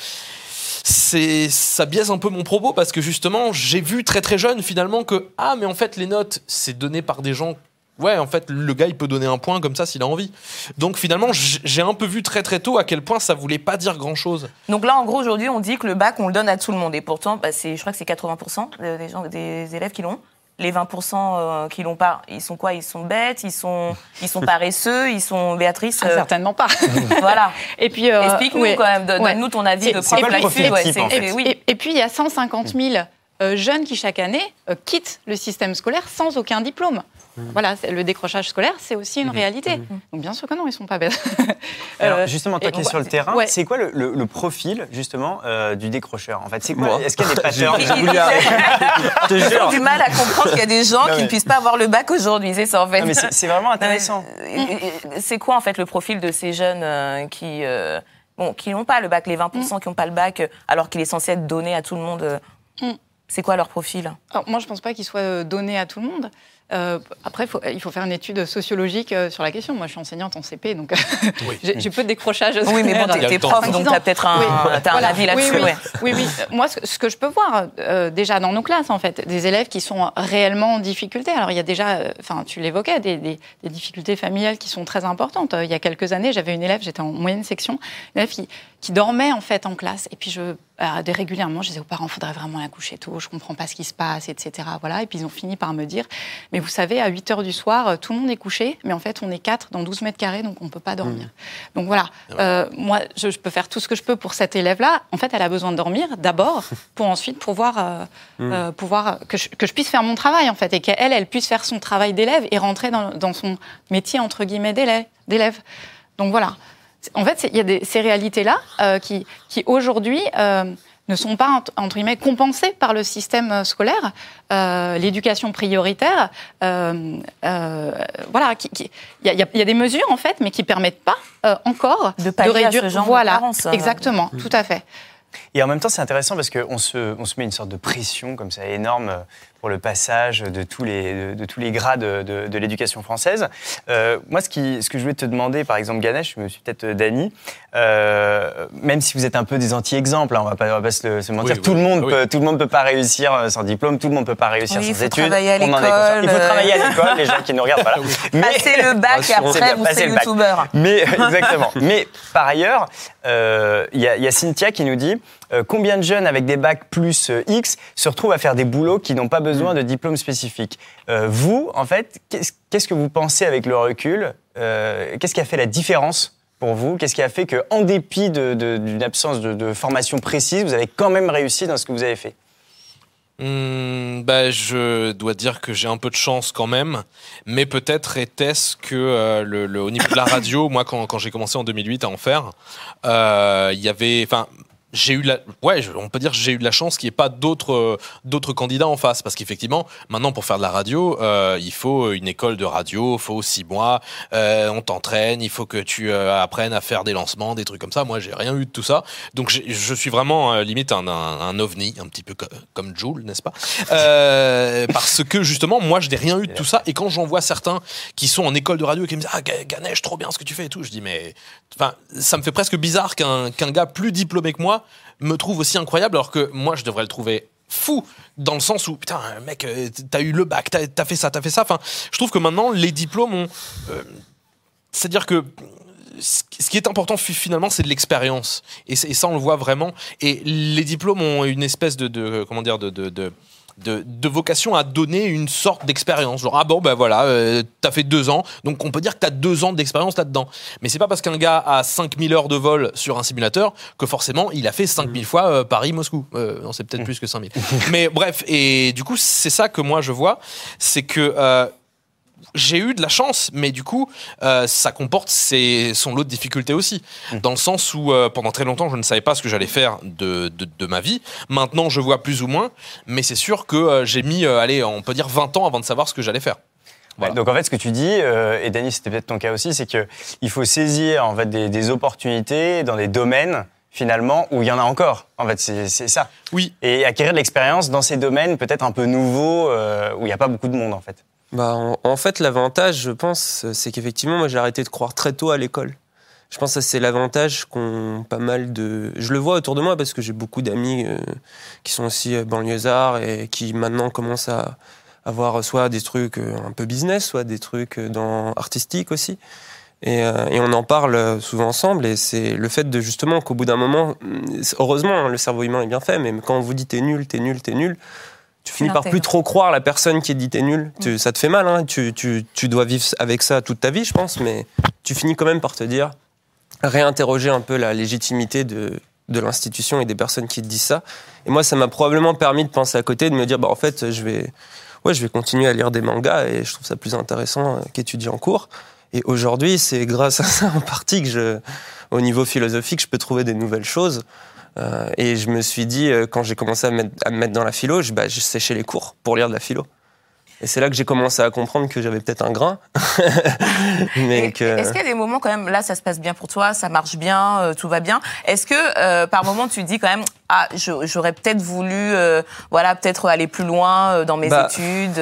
c'est ça biaise un peu mon propos parce que justement j'ai vu très très jeune finalement que ah mais en fait les notes c'est donné par des gens ouais en fait le gars il peut donner un point comme ça s'il a envie donc finalement j'ai un peu vu très très tôt à quel point ça voulait pas dire grand chose Donc là, en gros, aujourd'hui, on dit que le bac, on le donne à tout le monde. Et pourtant, bah, c'est, je crois que c'est 80% des, gens, des élèves qui l'ont. Les 20% euh, qui l'ont pas, ils sont quoi? Ils sont bêtes, ils sont, ils sont paresseux, ils sont Béatrice. Ah, certainement pas. voilà. Et puis, euh, Explique-nous ouais. quand même, donne- Ouais. donne-nous ton avis de prof là-dessus. profil ouais, c'est- oui. et, et puis, il y a 150 000 euh, jeunes qui, chaque année, euh, quittent le système scolaire sans aucun diplôme. Voilà, c'est- le décrochage scolaire, c'est aussi une réalité. Donc, bien sûr que non, ils sont pas bêtes. Alors, Euh, justement, toi qui es on sur le terrain, ouais. c'est quoi le, le- le profil, justement, euh, du décrocheur En fait, c'est quoi. Est-ce qu'il y a des patterns? j'ai te J'ai du mal à comprendre qu'il y a des gens Non, qui mais- ne puissent pas avoir le bac aujourd'hui, c'est ça en fait. Non, mais c'est- c'est vraiment intéressant. euh, C'est quoi en fait le profil de ces jeunes euh, qui euh, bon, qui n'ont pas le bac, les 20% qui n'ont pas le bac, alors qu'il est censé être donné à tout le monde Mm. C'est quoi leur profil? Alors, moi, je ne pense pas qu'il soit donné à tout le monde. Euh, après, faut- il faut faire une étude sociologique euh, sur la question. Moi, je suis enseignante en CP, donc j'ai j'ai peu de décrochage. Oui, mais bon, t'es- prof, donc t'as peut-être un, t'as un avis là-dessus. Oui, oui. ouais. Oui, oui. Euh, Moi, ce, ce que je peux voir euh, déjà dans nos classes, en fait, des élèves qui sont réellement en difficulté. Alors, il y a déjà, euh, enfin, tu l'évoquais, des, des- des difficultés familiales qui sont très importantes. Euh, Il y a quelques années, j'avais une élève, j'étais en moyenne section, une élève qui, qui dormait en fait en classe. Et puis, je, euh, régulièrement, je disais aux parents, il faudrait vraiment la coucher tôt. Je comprends pas ce qui se passe, etc. Voilà. Et puis, ils ont fini par me dire, mais vous savez, à 8 heures du soir, euh, tout le monde est couché, mais en fait, on est quatre dans 12 mètres carrés, donc on peut pas dormir. Donc voilà, Euh, moi, je, je peux faire tout ce que je peux pour cette élève-là. En fait, elle a besoin de dormir d'abord pour ensuite pouvoir, euh, Mm. euh, pouvoir que, je, que je puisse faire mon travail, en fait, et qu'elle, elle puisse faire son travail d'élève et rentrer dans, dans son métier, entre guillemets, d'élève. Donc voilà. En fait, il y a des, ces réalités-là euh, qui, qui aujourd'hui, euh, ne sont pas entre- guillemets compensées par le système euh, scolaire, Euh, l'éducation prioritaire, euh, euh, voilà, qui- qui- il y, a- il y a- il y a des mesures en fait, mais qui permettent pas euh, encore De pallier à ce genre de voilà, euh. exactement, tout à fait. Et en même temps, c'est intéressant parce qu'on se, on se met une sorte de pression comme ça énorme euh, pour le passage de tous les, de, de tous les grades de, de- de l'éducation française. Euh, moi, ce, qui, ce que je voulais te demander, par exemple, Ganesh, je me suis peut-être euh, Dany, euh, même si vous êtes un peu des anti-exemples, hein, on va pas, on va pas se, le- se mentir, Oui, tout, oui, le monde oui. peut, tout le monde peut pas réussir euh, sans diplôme, tout le monde peut pas réussir Oui, il sans faut études. travailler à On en est l'école, conscient. Il faut euh. travailler à l'école, les gens qui nous regardent, voilà. Mais- Passez le bac et après, bien, vous passer bac. youtubeur. Mais exactement. Mais par ailleurs, euh, il y, a- il y a Cynthia qui nous dit euh, combien de jeunes avec des bacs plus euh, X se retrouvent à faire des boulots qui n'ont pas besoin de diplôme spécifique. Euh, vous, en fait, qu'est-ce que vous pensez avec le recul Qu'est-ce qui a fait la différence pour vous? Qu'est-ce qui a fait que, en dépit d'une absence de, de formation précise, vous avez quand même réussi dans ce que vous avez fait? Hmm, bah, je dois dire que j'ai un peu de chance quand même, mais peut-être était-ce que euh, le, le- au niveau de la radio, moi quand, quand j'ai commencé en 2008 à en faire, euh, il y avait, enfin, j'ai eu la, ouais, on peut dire j'ai eu de la chance qu'il n'y ait pas d'autres euh, d'autres candidats en face, parce qu'effectivement, maintenant pour faire de la radio, euh, il faut une école de radio, il faut six mois, euh, on t'entraîne, il faut que tu euh, apprennes à faire des lancements, des trucs comme ça. Moi, j'ai rien eu de tout ça, donc je suis vraiment euh, limite un, un, un ovni, un petit peu co- comme Joule, n'est-ce pas? Parce que justement, moi, je n'ai rien eu de tout ça, et quand j'en vois certains qui sont en école de radio et qui me disent ah Ga- Ganesh, trop bien ce que tu fais et tout, je dis mais, enfin, ça me fait presque bizarre qu'un qu'un gars plus diplômé que moi me trouve aussi incroyable, alors que moi, je devrais le trouver fou dans le sens où putain mec euh, t'as eu le bac t'as as fait ça t'as fait ça. Enfin je trouve que maintenant les diplômes ont euh, c'est à dire que ce qui est important fi- finalement c'est de l'expérience. Et, ça on le voit vraiment. Et les diplômes ont une espèce de, comment dire de de, de vocation à donner une sorte d'expérience. Genre, ah bon, ben voilà, euh, t'as fait deux ans, donc on peut dire que t'as deux ans d'expérience là-dedans. Mais c'est pas parce qu'un gars a 5000 heures de vol sur un simulateur que forcément il a fait 5000 fois euh, Paris-Moscou. Euh, non, c'est peut-être plus que 5000. Mais bref, et du coup, c'est ça que moi je vois, c'est que. J'ai eu de la chance, mais du coup, euh, ça comporte ses, son lot de difficultés aussi. Dans le sens où, euh, pendant très longtemps, je ne savais pas ce que j'allais faire de, de, de ma vie. Maintenant, je vois plus ou moins, mais c'est sûr que euh, j'ai mis, euh, allez, on peut dire 20 ans avant de savoir ce que j'allais faire. Voilà. Donc en fait, ce que tu dis, euh, et Dany, c'était peut-être ton cas aussi, c'est qu'il faut saisir en fait des, des opportunités dans des domaines finalement où il y en a encore. En fait, c'est c'est ça. Oui. Et acquérir de l'expérience dans ces domaines peut-être un peu nouveaux euh, où il n'y a pas beaucoup de monde en fait. Bah, en, en fait, l'avantage, je pense, c'est qu'effectivement, moi, j'ai arrêté de croire très tôt à l'école. Je pense que c'est l'avantage qu'ont pas mal de. Je le vois autour de moi parce que j'ai beaucoup d'amis euh, qui sont aussi euh, banlieusards et qui maintenant commencent à avoir soit des trucs euh, un peu business, soit des trucs dans artistique aussi. Et, euh, et on en parle souvent ensemble. Et c'est le fait de justement qu'au bout d'un moment, hum, heureusement, hein, le cerveau humain est bien fait, mais quand on vous dit t'es nul, t'es nul, t'es nul, tu finis par plus trop croire la personne qui dit t'es nul. Tu- ça te fait mal, hein. tu, tu, tu dois vivre avec ça toute ta vie, je pense, mais tu finis quand même par te dire, réinterroger un peu la légitimité de, de l'institution et des personnes qui te disent ça. Et moi, ça m'a probablement permis de penser à côté, de me dire, bah, en fait, je vais, ouais, je vais continuer à lire des mangas et je trouve ça plus intéressant euh, qu'étudier en cours. Et aujourd'hui, c'est grâce à ça en partie que je, au niveau philosophique, je peux trouver des nouvelles choses. Euh, et je me suis dit, euh, quand j'ai commencé à, mettre- à me mettre dans la philo, je, bah, je séchais les cours pour lire de la philo. Et c'est là que j'ai commencé à comprendre que j'avais peut-être un grain. Mais Et que... Est-ce qu'il y a des moments quand même, là ça se passe bien pour toi, ça marche bien, euh, tout va bien. Est-ce que euh, par moment tu dis quand même, ah j'aurais peut-être voulu, euh, voilà, peut-être aller plus loin dans mes Bah, études.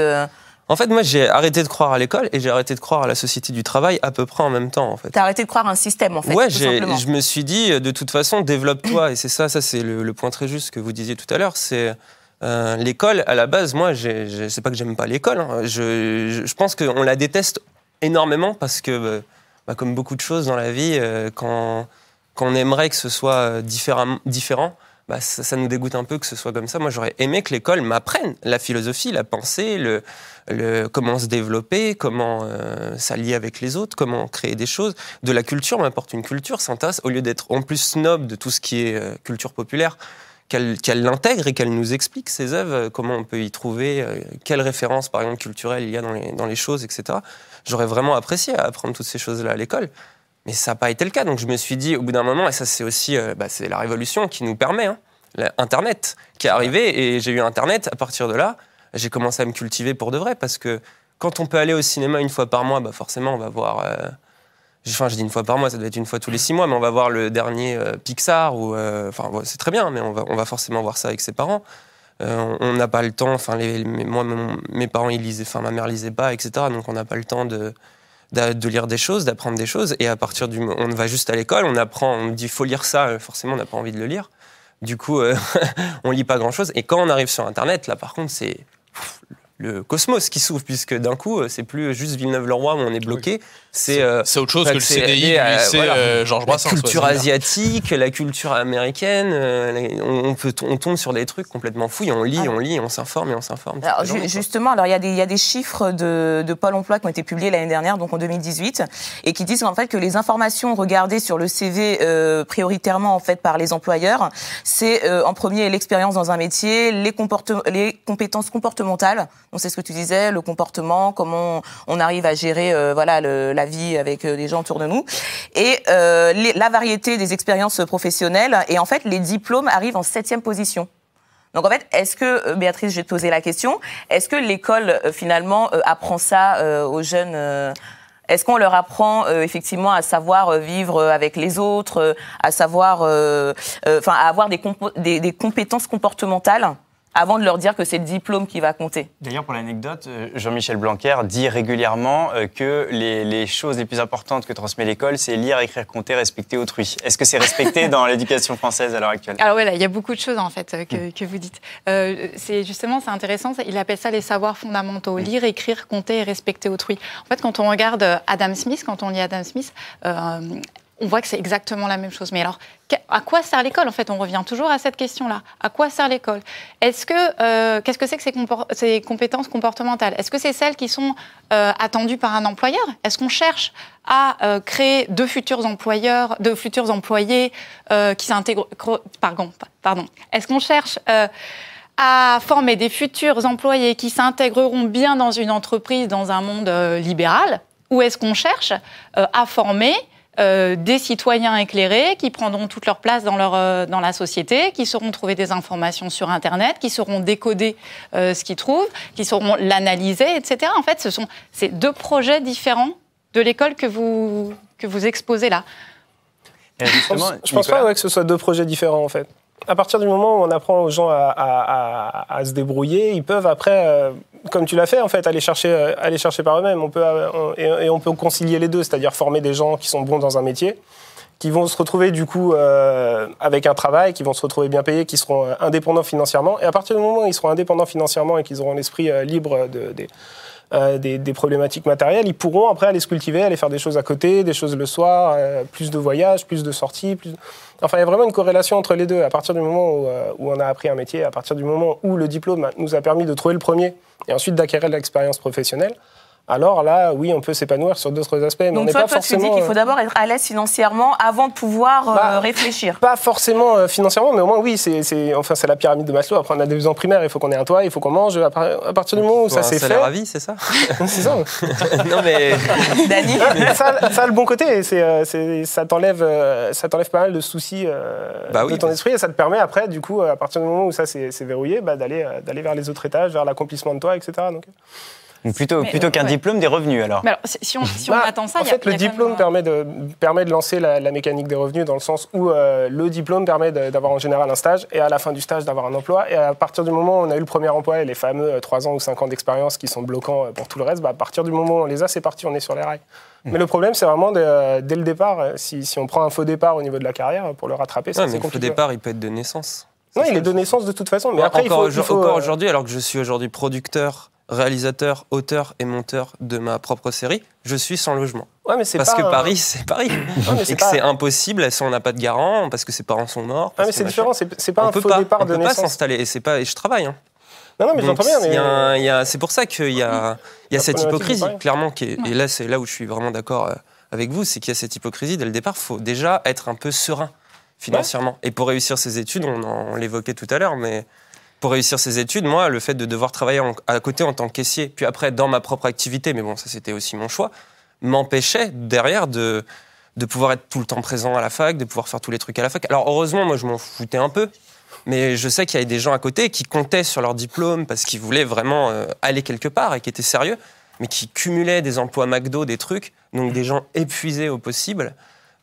En fait, moi, j'ai arrêté de croire à l'école et j'ai arrêté de croire à la société du travail à peu près en même temps, en fait. T'as arrêté de croire à un système en fait. ouais, tout j'ai- simplement. je me suis dit, de toute façon, développe-toi. et c'est ça, ça c'est le, le point très juste que vous disiez tout à l'heure. C'est euh, l'école, à la base, moi, c'est pas que j'aime pas l'école. hein. Je, je, je pense qu'on la déteste énormément parce que, euh, bah, comme beaucoup de choses dans la vie, euh, quand, quand on aimerait que ce soit euh, différem- différent, bah, ça, ça nous dégoûte un peu que ce soit comme ça. Moi, j'aurais aimé que l'école m'apprenne la philosophie, la pensée, le, comment se développer, comment euh, s'allier avec les autres, comment créer des choses. De la culture, m'apporte une culture, s'intéresse, au lieu d'être en plus snob de tout ce qui est euh, culture populaire, qu'elle l'intègre et qu'elle nous explique ses œuvres, euh, comment on peut y trouver, quelles références, par exemple, culturelles il y a dans les, choses, etc. J'aurais vraiment apprécié apprendre toutes ces choses-là à l'école. Mais ça n'a pas été le cas. Donc je me suis dit, au bout d'un moment, et ça c'est aussi bah, c'est la révolution qui nous permet, hein, Internet qui est arrivé, et j'ai eu Internet, à partir de là, j'ai commencé à me cultiver pour de vrai, parce que quand on peut aller au cinéma une fois par mois, bah forcément on va voir... euh, Enfin, je dis une fois par mois, ça doit être une fois tous les six mois, mais on va voir le dernier euh, Pixar, ou, euh, enfin, c'est très bien, mais on va, forcément voir ça avec ses parents. On n'a pas le temps, enfin, moi, mes parents, ils lisaient, enfin, ma mère lisait pas, etc. Donc, on n'a pas le temps de, de, lire des choses, d'apprendre des choses. Et à partir du, on va juste à l'école, on apprend, on dit, faut lire ça, forcément, on n'a pas envie de le lire. Du coup, on lit pas grand chose. Et quand on arrive sur Internet, là, par contre, c'est le le cosmos qui s'ouvre, puisque d'un coup, euh, c'est plus juste Villeneuve-le-Roi où on est bloqué. C'est euh, C'est autre chose que le CDI du lycée voilà. euh, Georges la Brassens. culture ouais, c'est asiatique, la culture américaine, euh, on, on peut, on tombe sur des trucs complètement fous et on lit, Ah. on lit, on s'informe et on s'informe. La justement, alors il y, a des- il y a des chiffres de, de Pôle Emploi qui ont été publiés l'année dernière, donc en 2018, et qui disent en fait que les informations regardées sur le CV euh, prioritairement en fait par les employeurs, c'est euh, en premier l'expérience dans un métier, les, comporte- les compétences comportementales. Donc c'est ce que tu disais, le comportement, comment on, on arrive à gérer euh, voilà le- la vie avec euh, les gens autour de nous, et euh, la variété des expériences professionnelles. Et en fait, les diplômes arrivent en septième position. Donc en fait, est-ce que, euh, Béatrice, te poser la question, est-ce que l'école euh, finalement euh, apprend ça euh, aux jeunes euh, Est-ce qu'on leur apprend euh, effectivement à savoir euh, vivre euh, avec les autres, euh, à savoir, euh, euh, enfin, à avoir des, des, des compétences comportementales? Avant de leur dire que c'est le diplôme qui va compter D'ailleurs, pour l'anecdote, euh, Jean-Michel Blanquer dit régulièrement euh, que les, les choses les plus importantes que transmet l'école, c'est lire, écrire, compter, respecter autrui. Est-ce que c'est respecté dans l'éducation française à l'heure actuelle? Alors voilà, il y a beaucoup de choses en fait euh, que, que vous dites. Euh, c'est justement c'est intéressant. Il appelle ça les savoirs fondamentaux lire, écrire, compter et respecter autrui. En fait, quand on regarde Adam Smith, quand on lit Adam Smith. euh, on voit que c'est exactement la même chose. Mais alors, à quoi sert l'école En fait, on revient toujours à cette question-là. À quoi sert l'école? Est-ce que euh, qu'est-ce que c'est que ces, compétences comportementales? Est-ce que c'est celles qui sont euh, attendues par un employeur? Est-ce qu'on cherche à euh, créer de futurs employeurs, de futurs employés qui s'intègrent Pardon, pa- pardon. Est-ce qu'on cherche à former des futurs employés qui s'intégreront bien dans une entreprise, dans un monde libéral? Ou est-ce qu'on cherche à former euh, des citoyens éclairés qui prendront toute leur place dans, leur, euh, dans la société, qui sauront trouver des informations sur Internet, qui sauront décoder euh, ce qu'ils trouvent, qui sauront l'analyser, etc. En fait, ce sont ces deux projets différents de l'école que vous, que vous exposez là. Je pense, je pense pas ouais, que ce soit deux projets différents en fait. À partir du moment où on apprend aux gens à, se débrouiller, ils peuvent après, euh, comme tu l'as fait en fait, aller chercher, euh, aller chercher par eux-mêmes. Euh, et on peut concilier les deux, c'est-à-dire former des gens qui sont bons dans un métier, qui vont se retrouver du coup euh, avec un travail, qui vont se retrouver bien payés, qui seront euh, indépendants financièrement. Et à partir du moment où ils seront indépendants financièrement et qu'ils auront l'esprit euh, libre de, des- euh, des, des problématiques matérielles, ils pourront après aller se cultiver, aller faire des choses à côté, des choses le soir, plus de voyages, plus de sorties. Plus... Enfin, il y a vraiment une corrélation entre les deux. À partir du moment où, où on a appris un métier, à partir du moment où le diplôme nous a permis de trouver le premier et ensuite d'acquérir l'expérience professionnelle, alors là, oui, on peut s'épanouir sur d'autres aspects. Mais on Donc toi, pas toi tu dis forcément. qu'il faut euh, d'abord être à l'aise financièrement avant de pouvoir euh, Bah, réfléchir. Pas forcément euh, financièrement, mais au moins oui, c'est c'est- enfin, c'est la pyramide de Maslow. Après, on a des besoins primaires, il faut qu'on ait un toit, il faut qu'on mange. À, par- à partir du moment où ça s'est fait. vie, c'est ça c'est ça. Non mais Dani ça, ça a le bon côté, c'est, euh, c'est- ça t'enlève, euh, ça t'enlève pas mal de soucis euh, Bah de oui, ton esprit et ça te permet après, du coup, à partir du moment où ça c'est, c'est verrouillé, bah, d'aller, d'aller vers les autres étages, vers l'accomplissement de toi, etc. Donc, donc plutôt, Mais, plutôt qu'un ouais. diplôme, des revenus alors. Mais alors, si si on, si on bah, attend ça, en y a- fait, y le a diplôme même, euh, permet de, permet de lancer la, la mécanique des revenus dans le sens où euh, le diplôme permet d'avoir en général un stage et à la fin du stage d'avoir un emploi. Et à partir du moment où on a eu le premier emploi et les fameux 3 ans ou 5 ans d'expérience qui sont bloquants euh, pour tout le reste, bah, à partir du moment où on les a, c'est parti, on est sur les rails. Mmh. Mais le problème, c'est vraiment de- euh, dès le départ, euh, si, si on prend un faux départ au niveau de la carrière, pour le rattraper, c'est mais le faux compliqué. départ, il peut être de naissance. Non, il est de naissance de toute façon. Mais Ouais, après, il encore, faut, il aujourd- faut, encore euh, aujourd'hui, alors que je suis aujourd'hui producteur, réalisateur, auteur et monteur de ma propre série, je suis sans logement. ouais, mais c'est Parce pas que un- Paris, c'est Paris. Mais c'est et que pas- c'est impossible si on n'a pas de garant, parce que ses parents sont morts. Ah, mais c'est différent, c'est pas on un peut faux pas, départ on de peut pas s'installer. Et, c'est pas, et je travaille. hein. Non, non, mais j'entends bien, mais. a a- c'est pour ça qu'il y a, il y a cette hypocrisie, clairement. Qui est- et là, c'est là où je suis vraiment d'accord euh, avec vous, c'est qu'il y a cette hypocrisie. Dès le départ, il faut déjà être un peu serein financièrement. Et pour réussir ses études, on, en- on l'évoquait tout à l'heure, mais pour réussir ses études, moi, le fait de devoir travailler en- à côté en tant que caissier, puis après dans ma propre activité, mais bon, ça c'était aussi mon choix, m'empêchait derrière de, de pouvoir être tout le temps présent à la fac, de pouvoir faire tous les trucs à la fac. Alors heureusement, moi je m'en foutais un peu, mais je sais qu'il y avait des gens à côté qui comptaient sur leur diplôme parce qu'ils voulaient vraiment euh, aller quelque part et qui étaient sérieux, mais qui cumulaient des emplois McDo, des trucs, donc des gens épuisés au possible.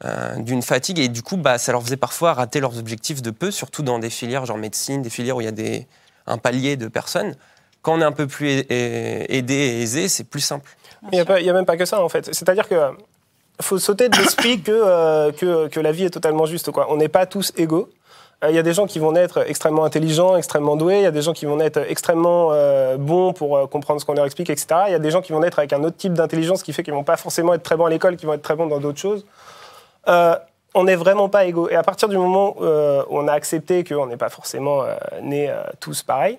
Euh, d'une fatigue et du coup bah, ça leur faisait parfois rater leurs objectifs de peu surtout dans des filières genre médecine des filières où il y a des, un palier de personnes quand on est un peu plus aidé et aisé c'est plus simple Il n'y a, même pas que ça, en fait. C'est-à-dire que faut sauter de l'esprit que, euh, que, la vie est totalement juste. Quoi. On n'est pas tous égaux. Euh, Il y a des gens qui vont naître extrêmement intelligents, extrêmement doués. Il y a des gens qui vont naître extrêmement bons pour comprendre ce qu'on leur explique, etc. Il y a des gens qui vont naître avec un autre type d'intelligence qui fait qu'ils vont pas forcément être très bons à l'école, qui vont être très bons dans d'autres choses. Euh, on n'est vraiment pas égaux. Et à partir du moment euh, où on a accepté qu'on n'est pas forcément euh, nés euh, tous pareils,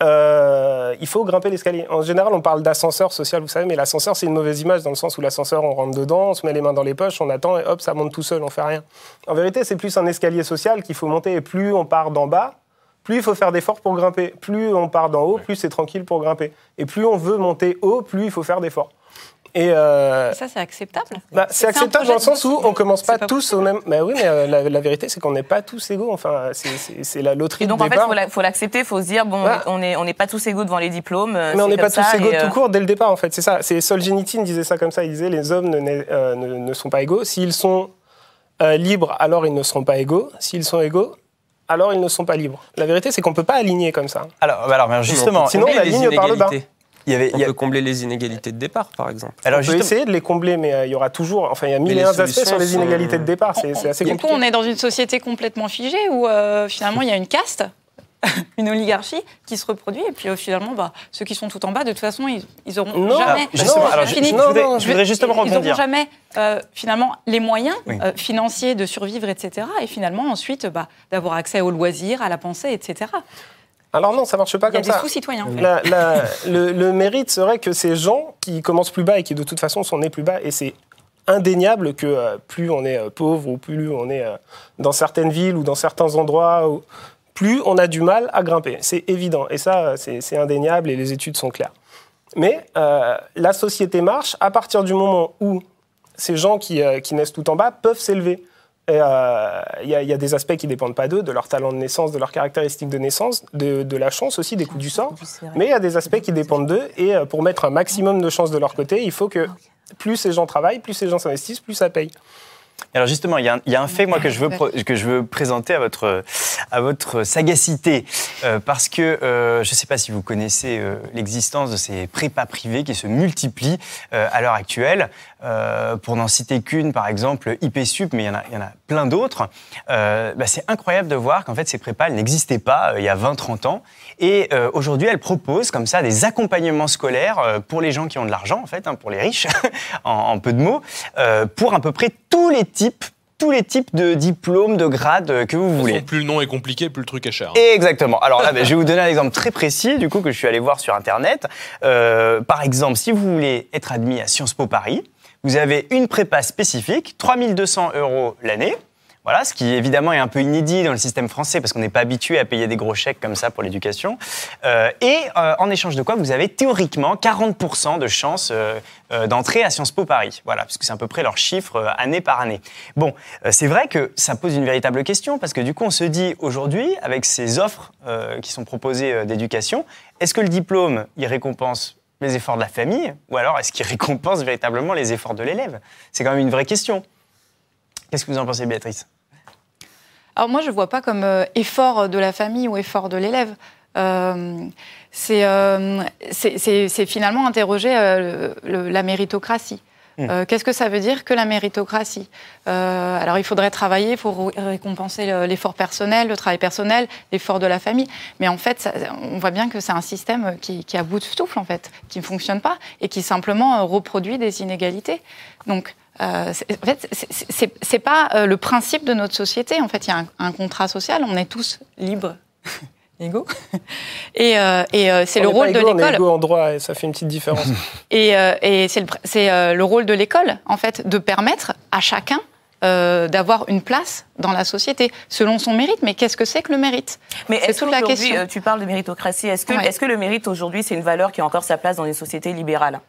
il faut grimper l'escalier. En général, on parle d'ascenseur social, vous savez, mais l'ascenseur, c'est une mauvaise image dans le sens où l'ascenseur, on rentre dedans, on se met les mains dans les poches, on attend et hop, ça monte tout seul, on fait rien. En vérité, c'est plus un escalier social qu'il faut monter et plus on part d'en bas, plus il faut faire d'efforts pour grimper. Plus on part d'en haut, plus c'est tranquille pour grimper. Et plus on veut monter haut, plus il faut faire d'efforts. Et euh, Ça, c'est acceptable. bah, c'est acceptable dans le sens où on commence pas, tous au même. Bah oui, mais euh, la, la vérité, c'est qu'on n'est pas tous égaux. Enfin, c'est- la loterie Et donc de en fait, il faut l'accepter, il faut se dire, bon, on n'est on n'est pas tous égaux devant les diplômes. euh, Mais on n'est pas tous égaux et, euh, tout court dès le départ, en fait. C'est ça. C'est Solzhenitsyn disait ça comme ça. Il disait les hommes ne, euh, ne, ne sont pas égaux. S'ils sont euh, libres, alors ils ne seront pas égaux. S'ils sont égaux, alors ils ne sont pas libres. La vérité, c'est qu'on peut pas aligner comme ça. Alors, bah alors, mais justement, Sinon, les ligne par le bas. Il y avait, on il y a- peut combler les inégalités de départ par exemple alors on peut essayer de les combler, mais euh, il y aura toujours. Enfin, il y a mille et un aspects sur les sont- inégalités de départ. C'est assez Du coup, compliqué. on est dans une société complètement figée où euh, finalement il y a une caste, une oligarchie qui se reproduit et puis euh, finalement, bah, ceux qui sont tout en bas, de toute façon, ils, ils auront Non, jamais. alors, justement, Non, alors, je je- finis. je voudrais- Non, non, je voudrais justement Ils rebondir. n'auront jamais euh, finalement les moyens Oui. euh, financiers de survivre, etc. Et finalement ensuite bah, d'avoir accès aux loisirs, à la pensée, etc. Alors non, ça marche pas Il y a comme des ça. sous-citoyens. La- la- le, le mérite serait que ces gens qui commencent plus bas et qui de toute façon sont nés plus bas, et c'est indéniable que euh, plus on est euh, pauvre ou plus on est euh, dans certaines villes ou dans certains endroits, ou- plus on a du mal à grimper. C'est évident. Et ça, c'est indéniable et les études sont claires. Mais la société marche à partir du moment où ces gens qui, qui naissent tout en bas peuvent s'élever. Et, euh, Il y, a- il y a des aspects qui dépendent pas d'eux, de leur talent de naissance, de leurs caractéristiques de naissance, de, de la chance aussi, des coups du sort. Mais il y a des aspects qui dépendent d'eux. Et euh, pour mettre un maximum de chances de leur côté, il faut que plus ces gens travaillent, plus ces gens s'investissent, plus ça paye. Alors justement, il y, a un- il y a un fait moi que je veux que je veux présenter à votre à votre sagacité euh, parce que euh, je ne sais pas si vous connaissez euh, l'existence de ces prépas privés qui se multiplient euh, à l'heure actuelle. Euh, pour n'en citer qu'une, par exemple, IPSUP, mais il y en a, il y en a plein d'autres. Euh, bah, c'est incroyable de voir qu'en fait ces prépas n'existaient pas euh, il y a 20-30 ans et euh, aujourd'hui elles proposent comme ça des accompagnements scolaires euh, pour les gens qui ont de l'argent en fait, hein, pour les riches, en, en peu de mots, euh, pour à peu près tous les types tous les types de diplômes, de grades que vous voulez. façon, Plus le nom est compliqué, plus le truc est cher. Exactement. Alors là, ben, je vais vous donner un exemple très précis, du coup, que je suis allé voir sur Internet. Euh, par exemple, si vous voulez être admis à Sciences Po Paris, vous avez une prépa spécifique, 3200 euros l'année. Voilà, ce qui évidemment est un peu inédit dans le système français parce qu'on n'est pas habitué à payer des gros chèques comme ça pour l'éducation. Euh, et euh, en échange de quoi, vous avez théoriquement 40% de chances euh, d'entrer à Sciences Po Paris. Voilà, puisque c'est à peu près leur chiffre année par année. Bon, c'est vrai que ça pose une véritable question parce que du coup, on se dit aujourd'hui, avec ces offres qui sont proposées d'éducation, est-ce que le diplôme, il récompense les efforts de la famille ou alors est-ce qu'il récompense véritablement les efforts de l'élève? C'est quand même une vraie question. Qu'est-ce que vous en pensez, Béatrice? Alors moi, je ne vois pas comme euh, effort de la famille ou effort de l'élève. Euh, c'est euh, finalement interroger euh, le- le- la méritocratie. Euh, Qu'est-ce que ça veut dire que la méritocratie? Euh, Alors il faudrait travailler pour ré- récompenser le- l'effort personnel, le travail personnel, l'effort de la famille. Mais en fait, ça- on voit bien que c'est un système qui, qui à bout de souffle, en fait, qui ne fonctionne pas et qui simplement euh, reproduit des inégalités. Donc, euh, en fait, c'est- c'est- c'est c'est pas euh, le principe de notre société. En fait, il y a un, un contrat social. On est tous libres, égaux. Et, euh, et euh, c'est le rôle de égaux, On est l'école. égaux en droit et ça fait une petite différence. Et, euh, et c'est le, euh, le rôle de l'école, en fait, de permettre à chacun euh, d'avoir une place dans la société selon son mérite. Mais qu'est-ce que c'est que le mérite? Mais C'est est-ce toute la question. euh, tu parles de méritocratie, est-ce que, Ouais. est-ce que le mérite aujourd'hui, c'est une valeur qui a encore sa place dans les sociétés libérales?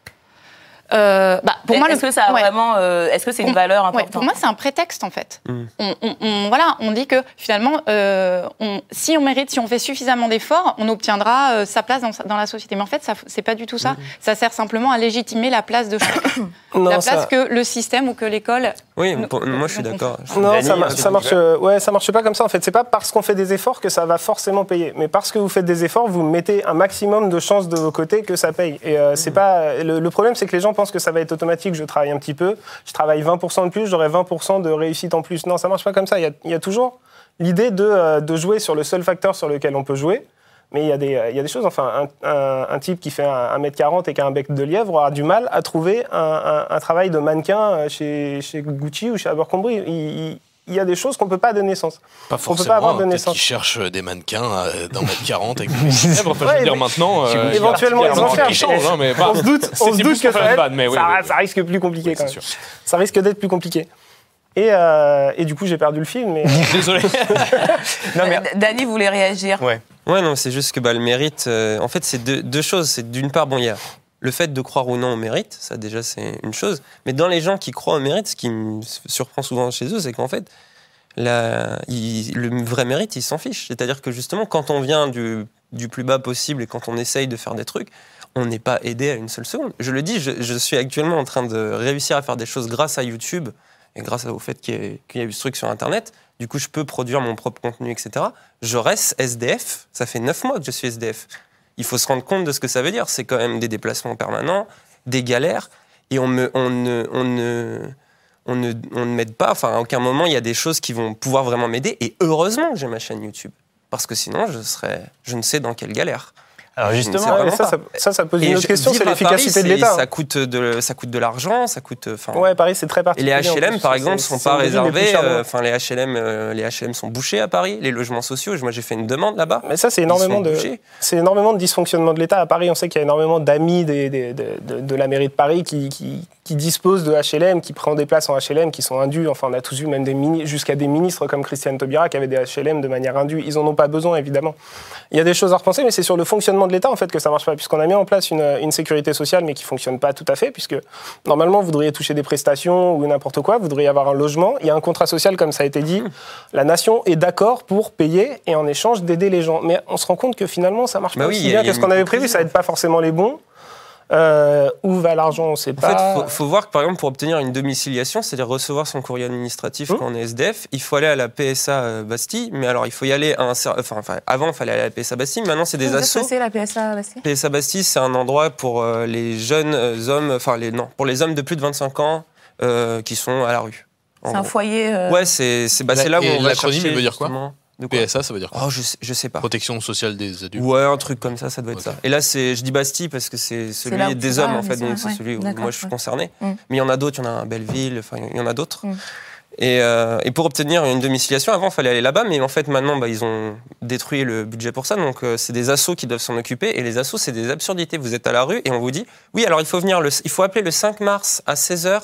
Euh, bah, pour moi, est-ce le- que ça a ouais. vraiment, euh, est-ce que c'est une Pour- valeur ouais, importante Pour moi, c'est un prétexte en fait. Mm. On, on- on- voilà, on dit que finalement, euh, on- si on mérite, si on fait suffisamment d'efforts, on obtiendra euh, sa place dans, dans la société. Mais en fait, ça, c'est pas du tout ça. Ça sert simplement à légitimer la place de chacun, Non, la ça- place que le système ou que l'école. Oui, nous- pour- moi je suis d'accord. Non, Dany, ça, ma- ça marche. euh, ouais, ça marche pas comme ça. En fait, c'est pas parce qu'on fait des efforts que ça va forcément payer. Mais parce que vous faites des efforts, vous mettez un maximum de chances de vos côtés que ça paye. Et euh, c'est pas. Le, le problème, c'est que les gens que ça va être automatique. Je travaille un petit peu, je travaille 20% de plus, j'aurai 20% de réussite en plus. Non, ça marche pas comme ça. Il y a, toujours l'idée de, euh, de jouer sur le seul facteur sur lequel on peut jouer. Mais il y, a des, il y a des choses, enfin, un, type qui fait un, 1m40 et qui a un bec de lièvre aura du mal à trouver un, un- travail de mannequin euh, chez, chez Gucci ou chez Abercrombie. Il y a des choses qu'on ne peut pas donner naissance. Pas On forcément. peut pas avoir de peut-être naissance. qu'ils cherchent des mannequins euh, d'un mètre 40 avec des lèvres. Enfin, je veux dire, maintenant. euh, Éventuellement, ils en cherchent. qui changent, hein, mais pas- on se doute, C'est- on se doute que ça, va oui, ça, oui, oui. ça risque plus compliqué quand C'est même. sûr. Ça risque d'être plus compliqué. Et, euh, et du coup, j'ai perdu le film. Mais... Désolé. Non, mais Euh, Dany voulait réagir. ouais. Ouais, non, c'est juste que bah, le mérite, euh, en fait, c'est deux, deux choses. C'est d'une part, bon, il y a le fait de croire ou non au mérite, ça déjà, c'est une chose. Mais dans les gens qui croient au mérite, ce qui me surprend souvent chez eux, c'est qu'en fait, le vrai mérite, ils s'en fichent. C'est-à-dire que justement, quand on vient du, plus bas possible et quand on essaye de faire des trucs, on n'est pas aidé à une seule seconde. Je le dis, je, suis actuellement en train de réussir à faire des choses grâce à YouTube et grâce au fait qu'il y, qu'il y a eu ce truc sur Internet. Du coup, je peux produire mon propre contenu, etc. Je reste SDF. Ça fait neuf mois que je suis SDF. Il faut se rendre compte de ce que ça veut dire. C'est quand même des déplacements permanents, des galères, et on, ne m'aide pas. Enfin, à aucun moment, il y a des choses qui vont pouvoir vraiment m'aider. Et heureusement que j'ai ma chaîne YouTube. Parce que sinon, je serais, je ne sais dans quelle galère. Alors justement, Ouais, ça, ça, ça, ça pose Et une autre question, c'est l'efficacité de l'État. Ça coûte de, ça coûte de l'argent, ça coûte. Enfin, Ouais, Paris, c'est très et particulier. les en HLM, plus. par exemple, sont pas les réservés. euh. Enfin, les HLM, euh, les HLM sont bouchés à Paris. Les logements sociaux, moi, j'ai fait une demande là-bas. Mais ça, c'est énormément de, c'est énormément de dysfonctionnement de l'État. À Paris, on sait qu'il y a énormément d'amis des- des- de, de- de la mairie de Paris qui, qui, qui disposent de HLM, qui prennent des places en HLM, qui sont indues. Enfin, on a tous vu même des jusqu'à des ministres comme Christiane Taubira qui avaient des HLM de manière indue. Ils en ont pas besoin, évidemment. Il y a des choses à repenser, mais c'est sur le fonctionnement de l'État en fait que ça marche pas, puisqu'on a mis en place une, une sécurité sociale, mais qui fonctionne pas tout à fait, puisque normalement vous voudriez toucher des prestations ou n'importe quoi, vous devriez avoir un logement, il y a un contrat social comme ça a été dit, la nation est d'accord pour payer et en échange d'aider les gens. Mais on se rend compte que finalement ça marche Bah pas oui, aussi bien que ce qu'on avait prévu, ça aide pas forcément les bons. Euh, où va l'argent, on sait En pas. fait, faut, faut voir que par exemple, pour obtenir une domiciliation, c'est-à-dire recevoir son courrier administratif Mmh. quand on est SDF, il faut aller à la PSA euh, Bastille. Mais alors, il faut y aller à un. Enfin, enfin, avant, il fallait aller à la PSA Bastille. Maintenant, c'est des assos. C'est la PSA, Bastille PSA Bastille, c'est un endroit pour euh, les jeunes hommes, enfin les non, pour les hommes de plus de 25 ans euh, qui sont à la rue. C'est un gros. foyer. euh, Ouais, c'est c'est bah, c'est là où on va l'acronyme, chercher. il veut dire quoi justement, de quoi PSA, ça veut dire quoi Oh, je sais, je sais pas. Protection sociale des adultes. Ouais, un truc comme ça, ça doit être ça. Et là, c'est, je dis Bastille parce que c'est celui des vas, hommes, en fait, donc c'est ouais. celui où moi je suis concerné. Mm. Mais il y en a d'autres, il y en a un à Belleville, enfin, il y en a d'autres. Mm. Et, euh, et pour obtenir une domiciliation, avant, il fallait aller là-bas, mais en fait, maintenant, bah, ils ont détruit le budget pour ça. Donc, euh, c'est des assos qui doivent s'en occuper. Et les assos, c'est des absurdités. Vous êtes à la rue et on vous dit oui, alors il faut venir, le, il faut appeler le 5 mars à 16h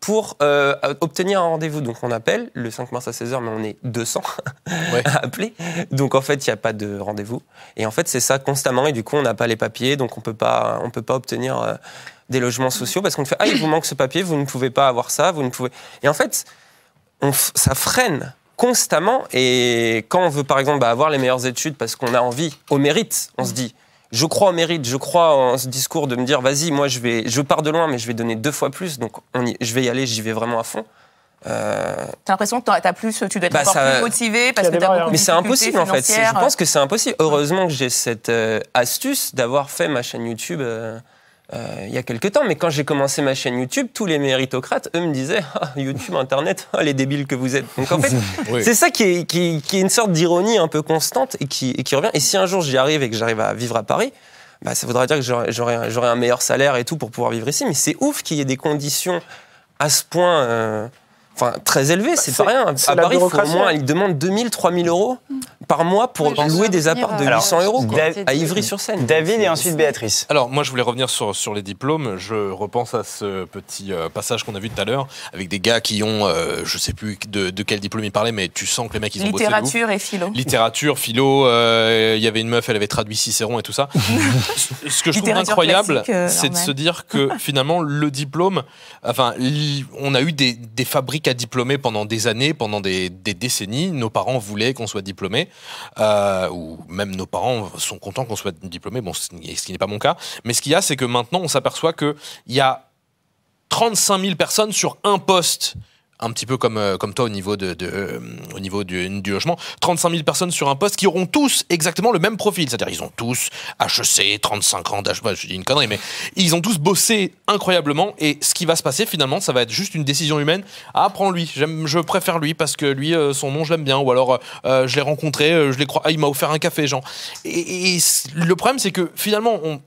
pour euh, obtenir un rendez-vous. Donc, on appelle le 5 mars à 16h, mais on est 200 Ouais. à appeler. Donc, en fait, il n'y a pas de rendez-vous. Et en fait, c'est ça constamment. Et du coup, on n'a pas les papiers, donc on peut pas, on peut pas obtenir euh, des logements sociaux parce qu'on fait ah il vous manque ce papier, vous ne pouvez pas avoir ça, vous ne pouvez. Et en fait, on ça freine constamment. Et quand on veut par exemple bah, avoir les meilleures études parce qu'on a envie au mérite, on se dit je crois au mérite, je crois en ce discours de me dire vas-y moi je vais, je pars de loin mais je vais donner deux fois plus, donc on y- je vais y aller, j'y vais vraiment à fond. Euh, T'as l'impression que t'as- plus, tu dois être Bah, encore ça- plus motivé parce que t'as beaucoup de mais c'est impossible en fait. Je pense que c'est impossible. Heureusement que j'ai cette euh, astuce d'avoir fait ma chaîne YouTube euh, euh, il y a quelques temps. Mais quand j'ai commencé ma chaîne YouTube, tous les méritocrates, eux, me disaient Ah, YouTube, Internet, ah, les débiles que vous êtes. Donc en fait, Oui. c'est ça qui est, qui, qui est une sorte d'ironie un peu constante et qui, et qui revient. Et si un jour j'y arrive et que j'arrive à vivre à Paris, bah, ça voudra dire que j'aurai un meilleur salaire et tout pour pouvoir vivre ici. Mais c'est ouf qu'il y ait des conditions à ce point. euh, Enfin, très élevées, c'est c'est- pas rien. À Paris, il faut au moins, ils demandent 2000, 3000 euros par mois pour Oui, louer des apparts de euh, 800 euros quoi, David- à Ivry-sur-Seine. David et ensuite Béatrice. Alors, moi, je voulais revenir sur, sur les diplômes. Je repense à ce petit euh, passage qu'on a vu tout à l'heure, avec des gars qui ont, euh, je sais plus de, de quel diplôme ils parlaient, mais tu sens que les mecs, ils ont bossé. Littérature et philo. Littérature, philo, euh, il y avait une meuf, elle avait traduit Cicéron et tout ça. Ce que je trouve incroyable, euh, c'est de se dire que finalement, le diplôme, enfin, on a eu des, des fabriques à diplômer pendant des années, pendant des, décennies. Nos parents voulaient qu'on soit diplômé, euh, ou même nos parents sont contents qu'on soit diplômé, bon, ce qui ce qui n'est pas mon cas. Mais ce qu'il y a, c'est que maintenant, on s'aperçoit qu'il y a 35 000 personnes sur un poste. Un petit peu comme, euh, comme toi au niveau, de, euh, au niveau du, du logement. 35 000 personnes sur un poste qui auront tous exactement le même profil. C'est-à-dire ils ont tous HEC, 35 ans d'âge. Je dis une connerie, mais ils ont tous bossé incroyablement. Et ce qui va se passer finalement, ça va être juste une décision humaine. Ah, prends lui. Je préfère lui parce que lui, euh, son nom, je l'aime bien. Ou alors, je l'ai rencontré, je l'ai cro- ah, il m'a offert un café, genre. Et, et le problème, c'est que finalement, on,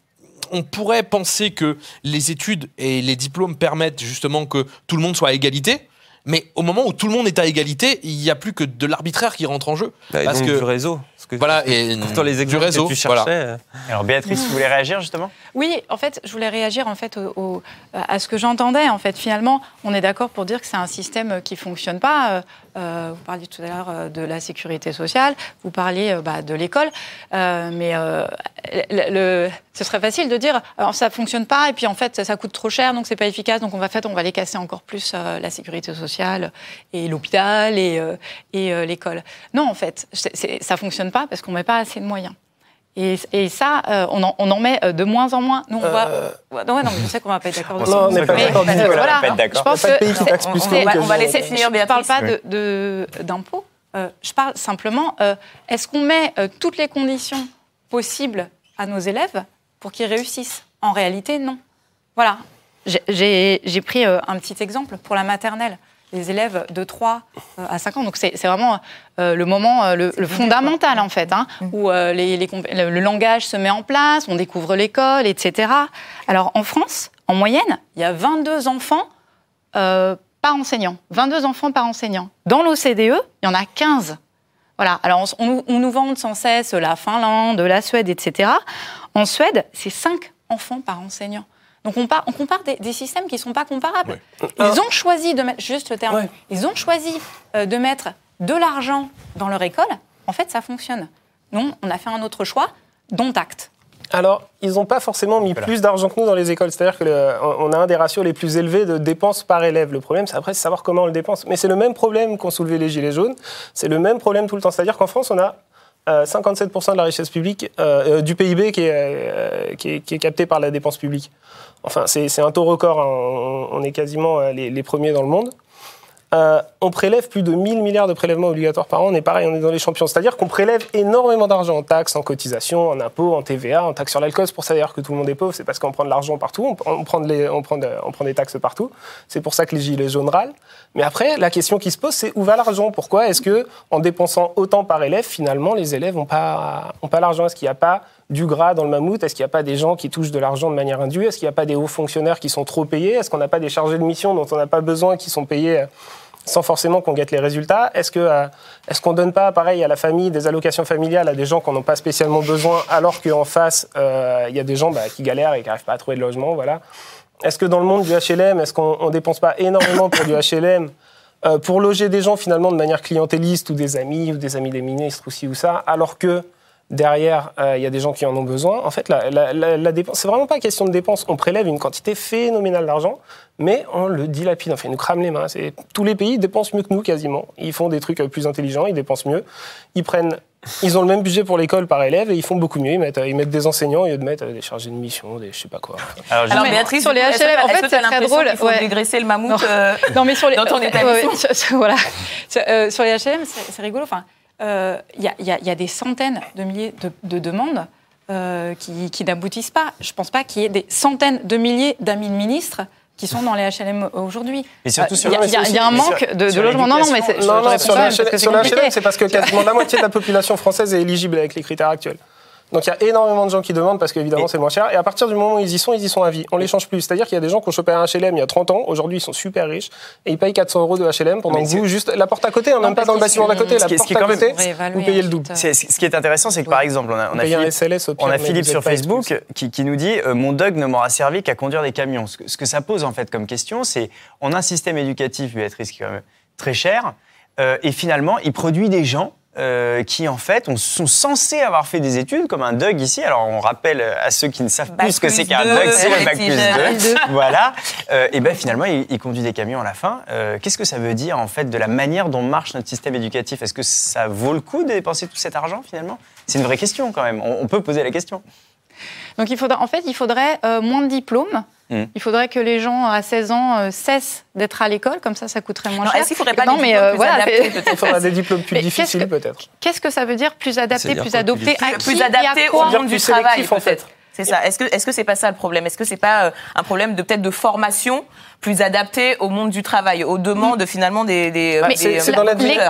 on pourrait penser que les études et les diplômes permettent justement que tout le monde soit à égalité. Mais au moment où tout le monde est à égalité, il n'y a plus que de l'arbitraire qui rentre en jeu. Bah, parce donc que- du réseau. Parce que Voilà, et pourtant les du réseau, que tu cherchais. euh, Alors Béatrice, tu voulais réagir justement? Oui, en fait, je voulais réagir en fait au- au- à ce que j'entendais. En fait, finalement, on est d'accord pour dire que c'est un système qui fonctionne pas. Euh, euh, vous parliez tout à l'heure de la sécurité sociale, vous parliez bah, de l'école, Euh, mais euh, le, le- ce serait facile de dire alors ça fonctionne pas et puis en fait ça, ça coûte trop cher donc c'est pas efficace donc on va faire on va les casser encore plus euh, la sécurité sociale et l'hôpital et, euh, et euh, l'école. Non, en fait, ça fonctionne pas parce qu'on met pas assez de moyens. Et, et ça, euh, on, en, on en met euh, de moins en moins. Nous, on voit. Ouais, non, ouais, non, mais je sais qu'on va pas être d'accord dessus. Non, on n'est pas Mais, d'accord euh, voilà, voilà, on va pas être d'accord. Je pense que on- on- que on va laisser finir. Je parle pas Oui. de- de- d'impôts. Euh, je parle simplement. euh, Est-ce qu'on met euh, toutes les conditions possibles à nos élèves pour qu'ils réussissent? En réalité, non. Voilà. J'ai- pris euh, un petit exemple pour la maternelle. Les élèves de 3 euh, à 5 ans. Donc, c'est vraiment euh, le moment, euh, le, le fondamental, en fait, hein, où euh, les- les comp- le, le langage se met en place, on découvre l'école, etc. Alors, en France, en moyenne, il y a 22 enfants euh, par enseignant. 22 enfants par enseignant. Dans l'OCDE, il y en a 15. Voilà. Alors, on, on- on nous vante sans cesse la Finlande, la Suède, etc. En Suède, c'est 5 enfants par enseignant. Donc, on, par- on compare des, des systèmes qui ne sont pas comparables. Ils ont choisi de mettre, juste le terme, Ouais. ils ont choisi euh, de mettre de l'argent dans leur école. En fait, ça fonctionne. Nous, on a fait un autre choix, dont acte. Alors, ils n'ont pas forcément mis Voilà. plus d'argent que nous dans les écoles. C'est-à-dire qu'on a un des ratios les plus élevés de dépenses par élève. Le problème, c'est après, c'est savoir comment on le dépense. Mais c'est le même problème qu'ont soulevé les Gilets jaunes. C'est le même problème tout le temps. C'est-à-dire qu'en France, on a euh, 57% de la richesse publique euh, euh, du PIB qui est, euh, qui, est, qui est capté par la dépense publique. Enfin, c'est un taux record. hein. On, est quasiment euh, les premiers dans le monde. Euh, on prélève plus de 1000 milliards de prélèvements obligatoires par an. On est pareil, on est dans les champions. C'est-à-dire qu'on prélève énormément d'argent en taxes, en cotisations, en impôts, en TVA, en taxes sur l'alcool. C'est pour ça d'ailleurs que tout le monde est pauvre. C'est parce qu'on prend de l'argent partout, on, prend les- des taxes partout. C'est pour ça que les gilets jaunes râlent. Mais après, la question qui se pose, c'est où va l'argent? Pourquoi est-ce que, en dépensant autant par élève, finalement, les élèves n'ont pas, ont pas l'argent? Est-ce qu'il n'y a pas du gras dans le mammouth? Est-ce qu'il n'y a pas des gens qui touchent de l'argent de manière indue? Est-ce qu'il n'y a pas des hauts fonctionnaires qui sont trop payés? Est-ce qu'on n'a pas des chargés de mission dont on n'a pas besoin qui sont payés sans forcément qu'on guette les résultats Est-ce euh, est-ce qu'on donne pas, pareil, à la famille des allocations familiales à des gens n'en ont pas spécialement besoin, alors qu'en face, euh, il y a des gens bah, qui galèrent et qui n'arrivent pas à trouver de logement Voilà. Est-ce que dans le monde du HLM, est-ce qu'on ne dépense pas énormément pour du HLM euh, pour loger des gens finalement de manière clientéliste ou des amis ou des amis des ministres ou ci ou ça, alors que derrière euh, il y a des gens qui en ont besoin. En fait, la, la, la, la dépense, c'est vraiment pas question de dépense. On prélève une quantité phénoménale d'argent, mais on le dilapide. Enfin, ils nous crament les mains. C'est tous les pays dépensent mieux que nous quasiment. Ils font des trucs plus intelligents, ils dépensent mieux. Ils prennent ils ont le même budget pour l'école par élève et ils font beaucoup mieux. Ils mettent, ils mettent des enseignants au lieu de mettre des chargés de mission, des je sais pas quoi. Alors, Alors, mais Béatrice, sur les HLM, en fait, c'est très drôle, qu'il faut ouais. dégraisser le mammouth Non. euh, Non, mais sur les, dans ton euh, établissement. ouais, sur- sur- voilà. Sur, euh, sur les HLM, c'est c'est rigolo. Enfin, euh, il y, a, il y a- il y a des centaines de milliers de, de demandes euh, qui, qui n'aboutissent pas. Je ne pense pas qu'il y ait des centaines de milliers d'amis de ministres qui sont dans les HLM aujourd'hui. Surtout Euh, sur- il y il y, a- il un manque sur- de, de sur logement. Non, non, mais Non, non, sur le. HLM, c'est parce que quasiment la moitié de la population française est éligible avec les critères actuels. Donc il y a énormément de gens qui demandent parce qu'évidemment Et- c'est moins cher. Et à partir du moment où ils y sont, ils y sont à vie. On les change plus. C'est-à-dire qu'il y a des gens qui ont chopé un HLM il y a 30 ans. Aujourd'hui, ils sont super riches et ils payent 400 euros de HLM pendant que vous, juste la porte à côté, hein, Non, même pas dans le bâtiment d'à côté, ce la qui est- ce porte qui à côté, vous payez le double. C'est- Ce qui est intéressant, c'est que par exemple, on a, on a Philippe, SLS au pire, on a mais Philippe vous sur. Facebook qui, qui nous dit euh, Mon dog ne m'aura servi qu'à conduire des camions. Ce que, ce que ça pose en fait comme question, c'est on a un système éducatif, Béatrice, qui est quand même très cher, euh, et finalement, il produit des gens. Euh, qui en fait on- sont censés avoir fait des études comme un Doug ici. Alors on rappelle à ceux qui ne savent Bac plus ce que c'est qu'un Doug, c'est le bac plus jeunes. 2. Voilà. Euh, et ben finalement il, il conduit des camions à la fin. Euh, Qu'est-ce que ça veut dire en fait de la manière dont marche notre système éducatif? Est-ce que ça vaut le coup de dépenser tout cet argent finalement? C'est une vraie question quand même. On, on peut poser la question. Donc il faudra, en fait, il faudrait euh, moins de diplômes. Mm. Il faudrait que les gens à 16 ans euh, cessent d'être à l'école, comme ça, ça coûterait moins Non, cher. Est-ce qu'il faudrait pas non, des mais diplômes euh, plus voilà, adaptés, Il faudra des diplômes plus Mais difficiles que- peut-être. Qu'est-ce que ça veut dire plus adapté, plus quoi, plus adopté à plus qui adapté au monde du travail, sélectif, en fait. peut-être. C'est ça. Est-ce que est-ce que c'est pas ça le problème? Est-ce que c'est pas euh, un problème de peut-être de formation plus adapté au monde du travail, aux demandes finalement des des, Mais des, c'est- euh,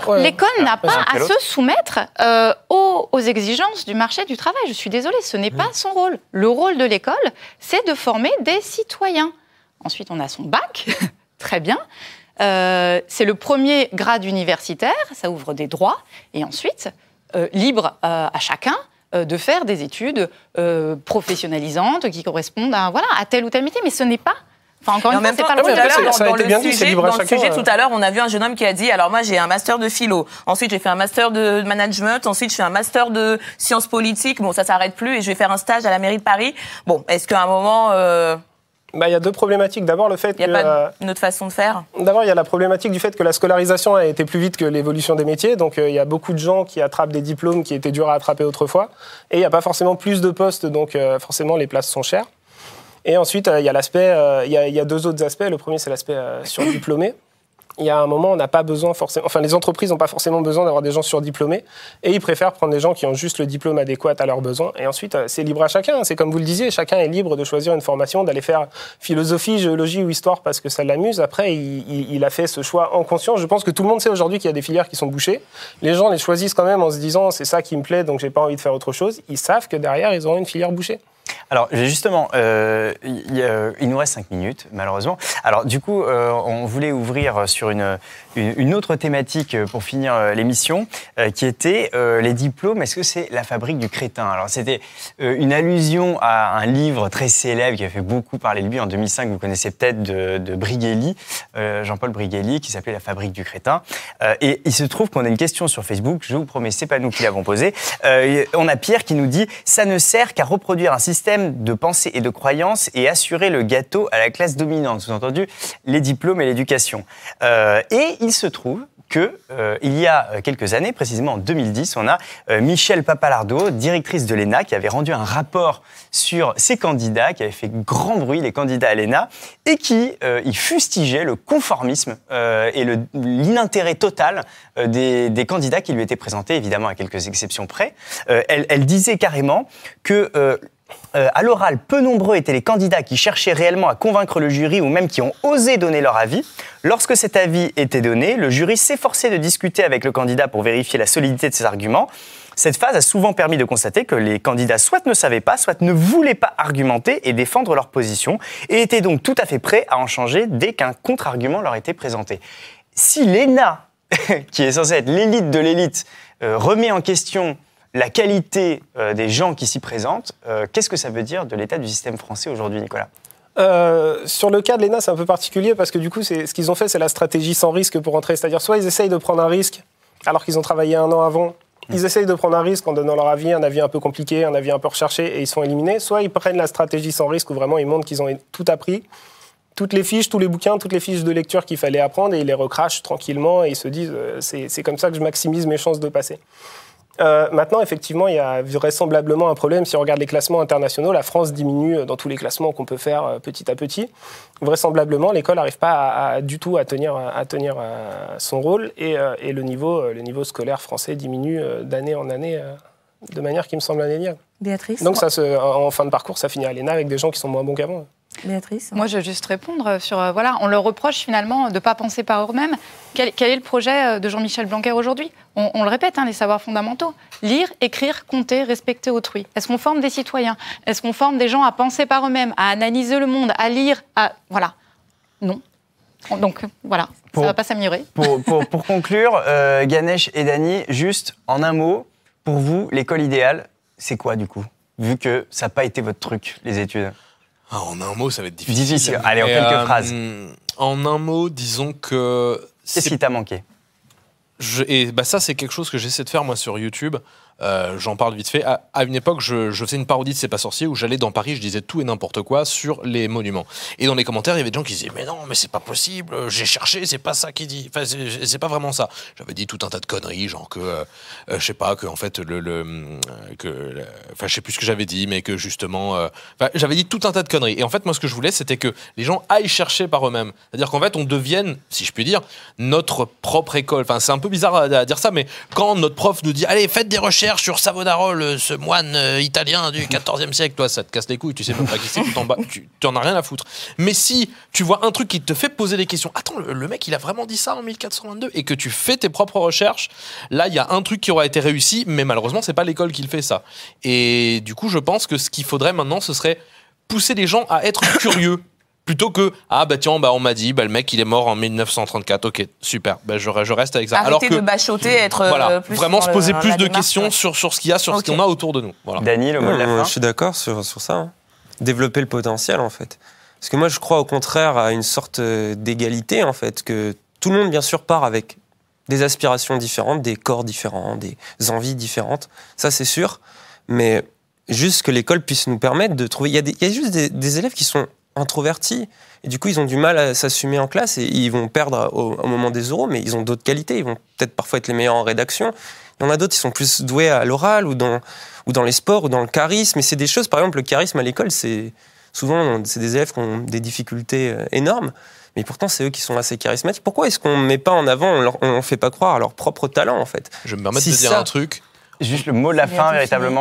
Ouais. L'école n'a vas-y, pas à se soumettre euh, aux, aux exigences du marché du travail. Je suis désolée, ce n'est pas son rôle. Le rôle de l'école, c'est de former des citoyens. Ensuite, on a son bac, très bien. Euh, c'est le premier grade universitaire, ça ouvre des droits. Et ensuite, euh, libre euh, à chacun euh, de faire des études euh, professionnalisantes qui correspondent à, voilà, à tel ou tel métier. Mais ce n'est pas... Enfin, encore une fois, c'est pas le dans, le sujet, dans le sujet euh. tout à l'heure, on a vu un jeune homme qui a dit alors moi j'ai un master de philo, ensuite j'ai fait un master de management, ensuite je fais un master de sciences politiques. Bon, ça s'arrête plus et je vais faire un stage à la mairie de Paris. Bon, est-ce qu'à un moment euh, Bah, il y a deux problématiques. D'abord le fait il n'y a que euh, pas une autre façon de faire D'abord, il y a la problématique du fait que la scolarisation a été plus vite que l'évolution des métiers. Donc, euh, il y a beaucoup de gens qui attrapent des diplômes qui étaient durs à attraper autrefois. Et il n'y a pas forcément plus de postes, donc euh, forcément, les places sont chères. Et ensuite, il y a l'aspect, il y, a- il y a deux autres aspects. Le premier, c'est l'aspect surdiplômé. Il y a un moment, on n'a pas besoin forcément, enfin, les entreprises n'ont pas forcément besoin d'avoir des gens surdiplômés, et ils préfèrent prendre des gens qui ont juste le diplôme adéquat à leurs besoins. Et ensuite, euh, c'est libre à chacun. C'est comme vous le disiez, chacun est libre de choisir une formation, d'aller faire philosophie, géologie ou histoire parce que ça l'amuse. Après, il a fait ce choix en conscience. Je pense que tout le monde sait aujourd'hui qu'il y a des filières qui sont bouchées. Les gens les choisissent quand même en se disant c'est ça qui me plaît, donc j'ai pas envie de faire autre chose. Ils savent que derrière, ils auront une filière bouchée. Alors justement, euh, il, nous reste cinq minutes, malheureusement. Alors du coup, euh, on voulait ouvrir sur une, une, autre thématique euh, pour finir euh, l'émission, euh, qui était les diplômes. Est-ce que c'est la fabrique du crétin? Alors c'était une allusion à un livre très célèbre qui a fait beaucoup parler de lui en 2005. Vous connaissez peut-être de, de Brighelli, euh, Jean-Paul Brighelli, qui s'appelait La fabrique du crétin. Et il se trouve qu'on a une question sur Facebook. Je vous promets, c'est pas nous qui l'avons posée. On a Pierre qui nous dit ça ne sert qu'à reproduire un système de pensée et de croyance et assurer le gâteau à la classe dominante. Sous-entendu, les diplômes et l'éducation. Euh, et il se trouve que euh, il y a quelques années, précisément en 2010, on a euh, Michel Papalardo, directrice de l'ENA, qui avait rendu un rapport sur ses candidats, qui avait fait grand bruit, les candidats à l'ENA, et qui euh, y fustigeait le conformisme euh, et l'inintérêt total euh, des, candidats qui lui étaient présentés, évidemment à quelques exceptions près. Euh, elle, elle disait carrément que euh, à l'oral, peu nombreux étaient les candidats qui cherchaient réellement à convaincre le jury ou même qui ont osé donner leur avis. Lorsque cet avis était donné, le jury s'efforçait de discuter avec le candidat pour vérifier la solidité de ses arguments. Cette phase a souvent permis de constater que les candidats soit ne savaient pas, soit ne voulaient pas argumenter et défendre leur position, et étaient donc tout à fait prêts à en changer dès qu'un contre-argument leur était présenté. Si l'ENA, qui est censée être l'élite de l'élite, euh, remet en question la qualité euh, des gens qui s'y présentent, euh, qu'est-ce que ça veut dire de l'état du système français aujourd'hui, Nicolas? Euh, sur le cas de l'ENA, c'est un peu particulier parce que du coup, ce qu'ils ont fait, c'est la stratégie sans risque pour entrer. C'est-à-dire, soit ils essayent de prendre un risque alors qu'ils ont travaillé un an avant. Ils essayent de prendre un risque en donnant leur avis, un avis un peu compliqué, un avis un peu recherché, et ils sont éliminés. Soit ils prennent la stratégie sans risque où vraiment ils montrent qu'ils ont tout appris, toutes les fiches, tous les bouquins, toutes les fiches de lecture qu'il fallait apprendre, et ils les recrachent tranquillement, et ils se disent c'est comme ça que je maximise mes chances de passer. Euh, maintenant, effectivement, il y a vraisemblablement un problème. Si on regarde les classements internationaux, la France diminue dans tous les classements qu'on peut faire euh, petit à petit. Vraisemblablement, l'école n'arrive pas à, à- du tout à tenir, à tenir euh, son rôle et, euh, et le, niveau, euh, le niveau scolaire français diminue euh, d'année en année euh, de manière qui me semble indéniable. Béatrice Donc, ça se- en fin de parcours, ça finit à l'ENA avec des gens qui sont moins bons qu'avant. Béatrice Moi, je veux juste répondre sur. euh, voilà, on leur reproche finalement de ne pas penser par eux-mêmes. Quel, quel est le projet euh, de Jean-Michel Blanquer aujourd'hui? On, on le répète, hein, les savoirs fondamentaux. Lire, écrire, compter, respecter autrui. Est-ce qu'on forme des citoyens? Est-ce qu'on forme des gens à penser par eux-mêmes, à analyser le monde, à lire à... Voilà. Non. Donc, voilà. Pour- Ça va pas s'améliorer. Pour, pour- pour conclure, euh, Ganesh et Dany, juste en un mot, pour vous, l'école idéale, c'est quoi du coup? Vu que ça n'a pas été votre truc, les études. Ah, en un mot, ça va être difficile. Difficile. Allez, en quelques euh, phrases. En un mot, disons que. Qu'est-ce qui t'a manqué? Je- et bah ça, c'est quelque chose que j'essaie de faire moi sur YouTube. Euh, J'en parle vite fait. À, une époque, je, faisais une parodie de C'est pas sorcier où j'allais dans Paris, je disais tout et n'importe quoi sur les monuments. Et dans les commentaires, il y avait des gens qui disaient Mais non, mais c'est pas possible, j'ai cherché, c'est pas ça qui dit. Enfin, c'est pas vraiment ça. J'avais dit tout un tas de conneries, genre que, euh, euh, je sais pas, que en fait, le. euh, que, enfin, je sais plus ce que j'avais dit, mais que justement. euh, j'avais dit tout un tas de conneries. Et en fait, moi, ce que je voulais, c'était que les gens aillent chercher par eux-mêmes. C'est-à-dire qu'en fait, on devienne, si je puis dire, notre propre école. Enfin, c'est un peu bizarre à dire ça, mais quand notre prof nous dit Allez, faites des recherches sur Savonarole, ce moine euh, italien du 14e siècle, toi, ça te casse les couilles, tu sais même pas qui c'est, tu t'en tu tu en as rien à foutre. Mais si tu vois un truc qui te fait poser des questions, attends, le, le mec, il a vraiment dit ça en 1422, et que tu fais tes propres recherches, là, il y a un truc qui aura été réussi, mais malheureusement, c'est pas l'école qui le fait ça. Et du coup, je pense que ce qu'il faudrait maintenant, ce serait pousser les gens à être curieux. Plutôt que ah bah tiens bah on m'a dit bah le mec il est mort en 1934 ok super bah je, je reste avec ça Arrêter alors que de bachoter, être euh, voilà plus vraiment se poser plus de démarche, questions ouais. sur sur ce qu'il y a sur ce qu'on a autour de nous voilà Dany, le mot de la Ouais, moi, fin je suis d'accord sur, sur ça. hein. Développer le potentiel, en fait. Parce que moi, je crois au contraire à une sorte euh, d'égalité, en fait, que tout le monde, bien sûr, part avec des aspirations différentes, des corps différents, des envies différentes. Ça, c'est sûr. Mais juste que l'école puisse nous permettre de trouver. Il y a, des- il y a juste des, des élèves qui sont introvertis. Et du coup, ils ont du mal à s'assumer en classe et ils vont perdre au, au moment des oraux, mais ils ont d'autres qualités. Ils vont peut-être parfois être les meilleurs en rédaction. Il y en a d'autres qui sont plus doués à l'oral ou dans, ou dans les sports ou dans le charisme. Et c'est des choses, par exemple, le charisme à l'école, c'est souvent c'est des élèves qui ont des difficultés euh, énormes. Mais pourtant, c'est eux qui sont assez charismatiques. Pourquoi est-ce qu'on ne met pas en avant, on leur- on ne fait pas croire à leur propre talent, en fait? Je me permets Si de dire ça- un truc Juste le mot de la fin, fini.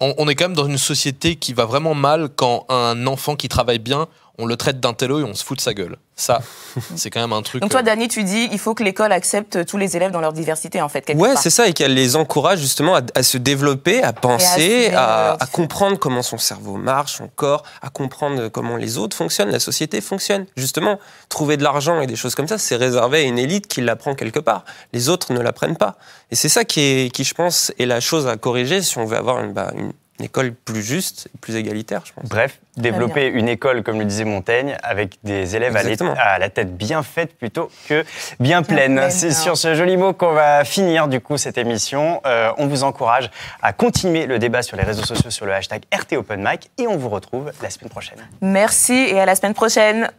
On est quand même dans une société qui va vraiment mal quand un enfant qui travaille bien, on le traite d'intello et on se fout de sa gueule. Ça, c'est quand même un truc. Donc toi, euh, Dani, tu dis il faut que l'école accepte tous les élèves dans leur diversité, en fait. quelque Ouais, c'est ça, et qu'elle les encourage justement à, à se développer, à penser, à comprendre comment son cerveau marche, son corps, à comprendre comment les autres fonctionnent, la société fonctionne. Justement, trouver de l'argent et des choses comme ça, c'est réservé à une élite qui l'apprend quelque part. Les autres ne l'apprennent pas. Et c'est ça qui, est, qui, je pense, est la chose à corriger si on veut avoir une, bah, une, une école plus juste, plus égalitaire, je pense. Bref, développer une école, comme le disait Montaigne, avec des élèves à, la tête bien faite plutôt que bien pleine. pleine, C'est alors. sur ce joli mot qu'on va finir du coup cette émission. Euh, on vous encourage à continuer le débat sur les réseaux sociaux sur le hashtag RT Open Mic et on vous retrouve la semaine prochaine. Merci et à la semaine prochaine.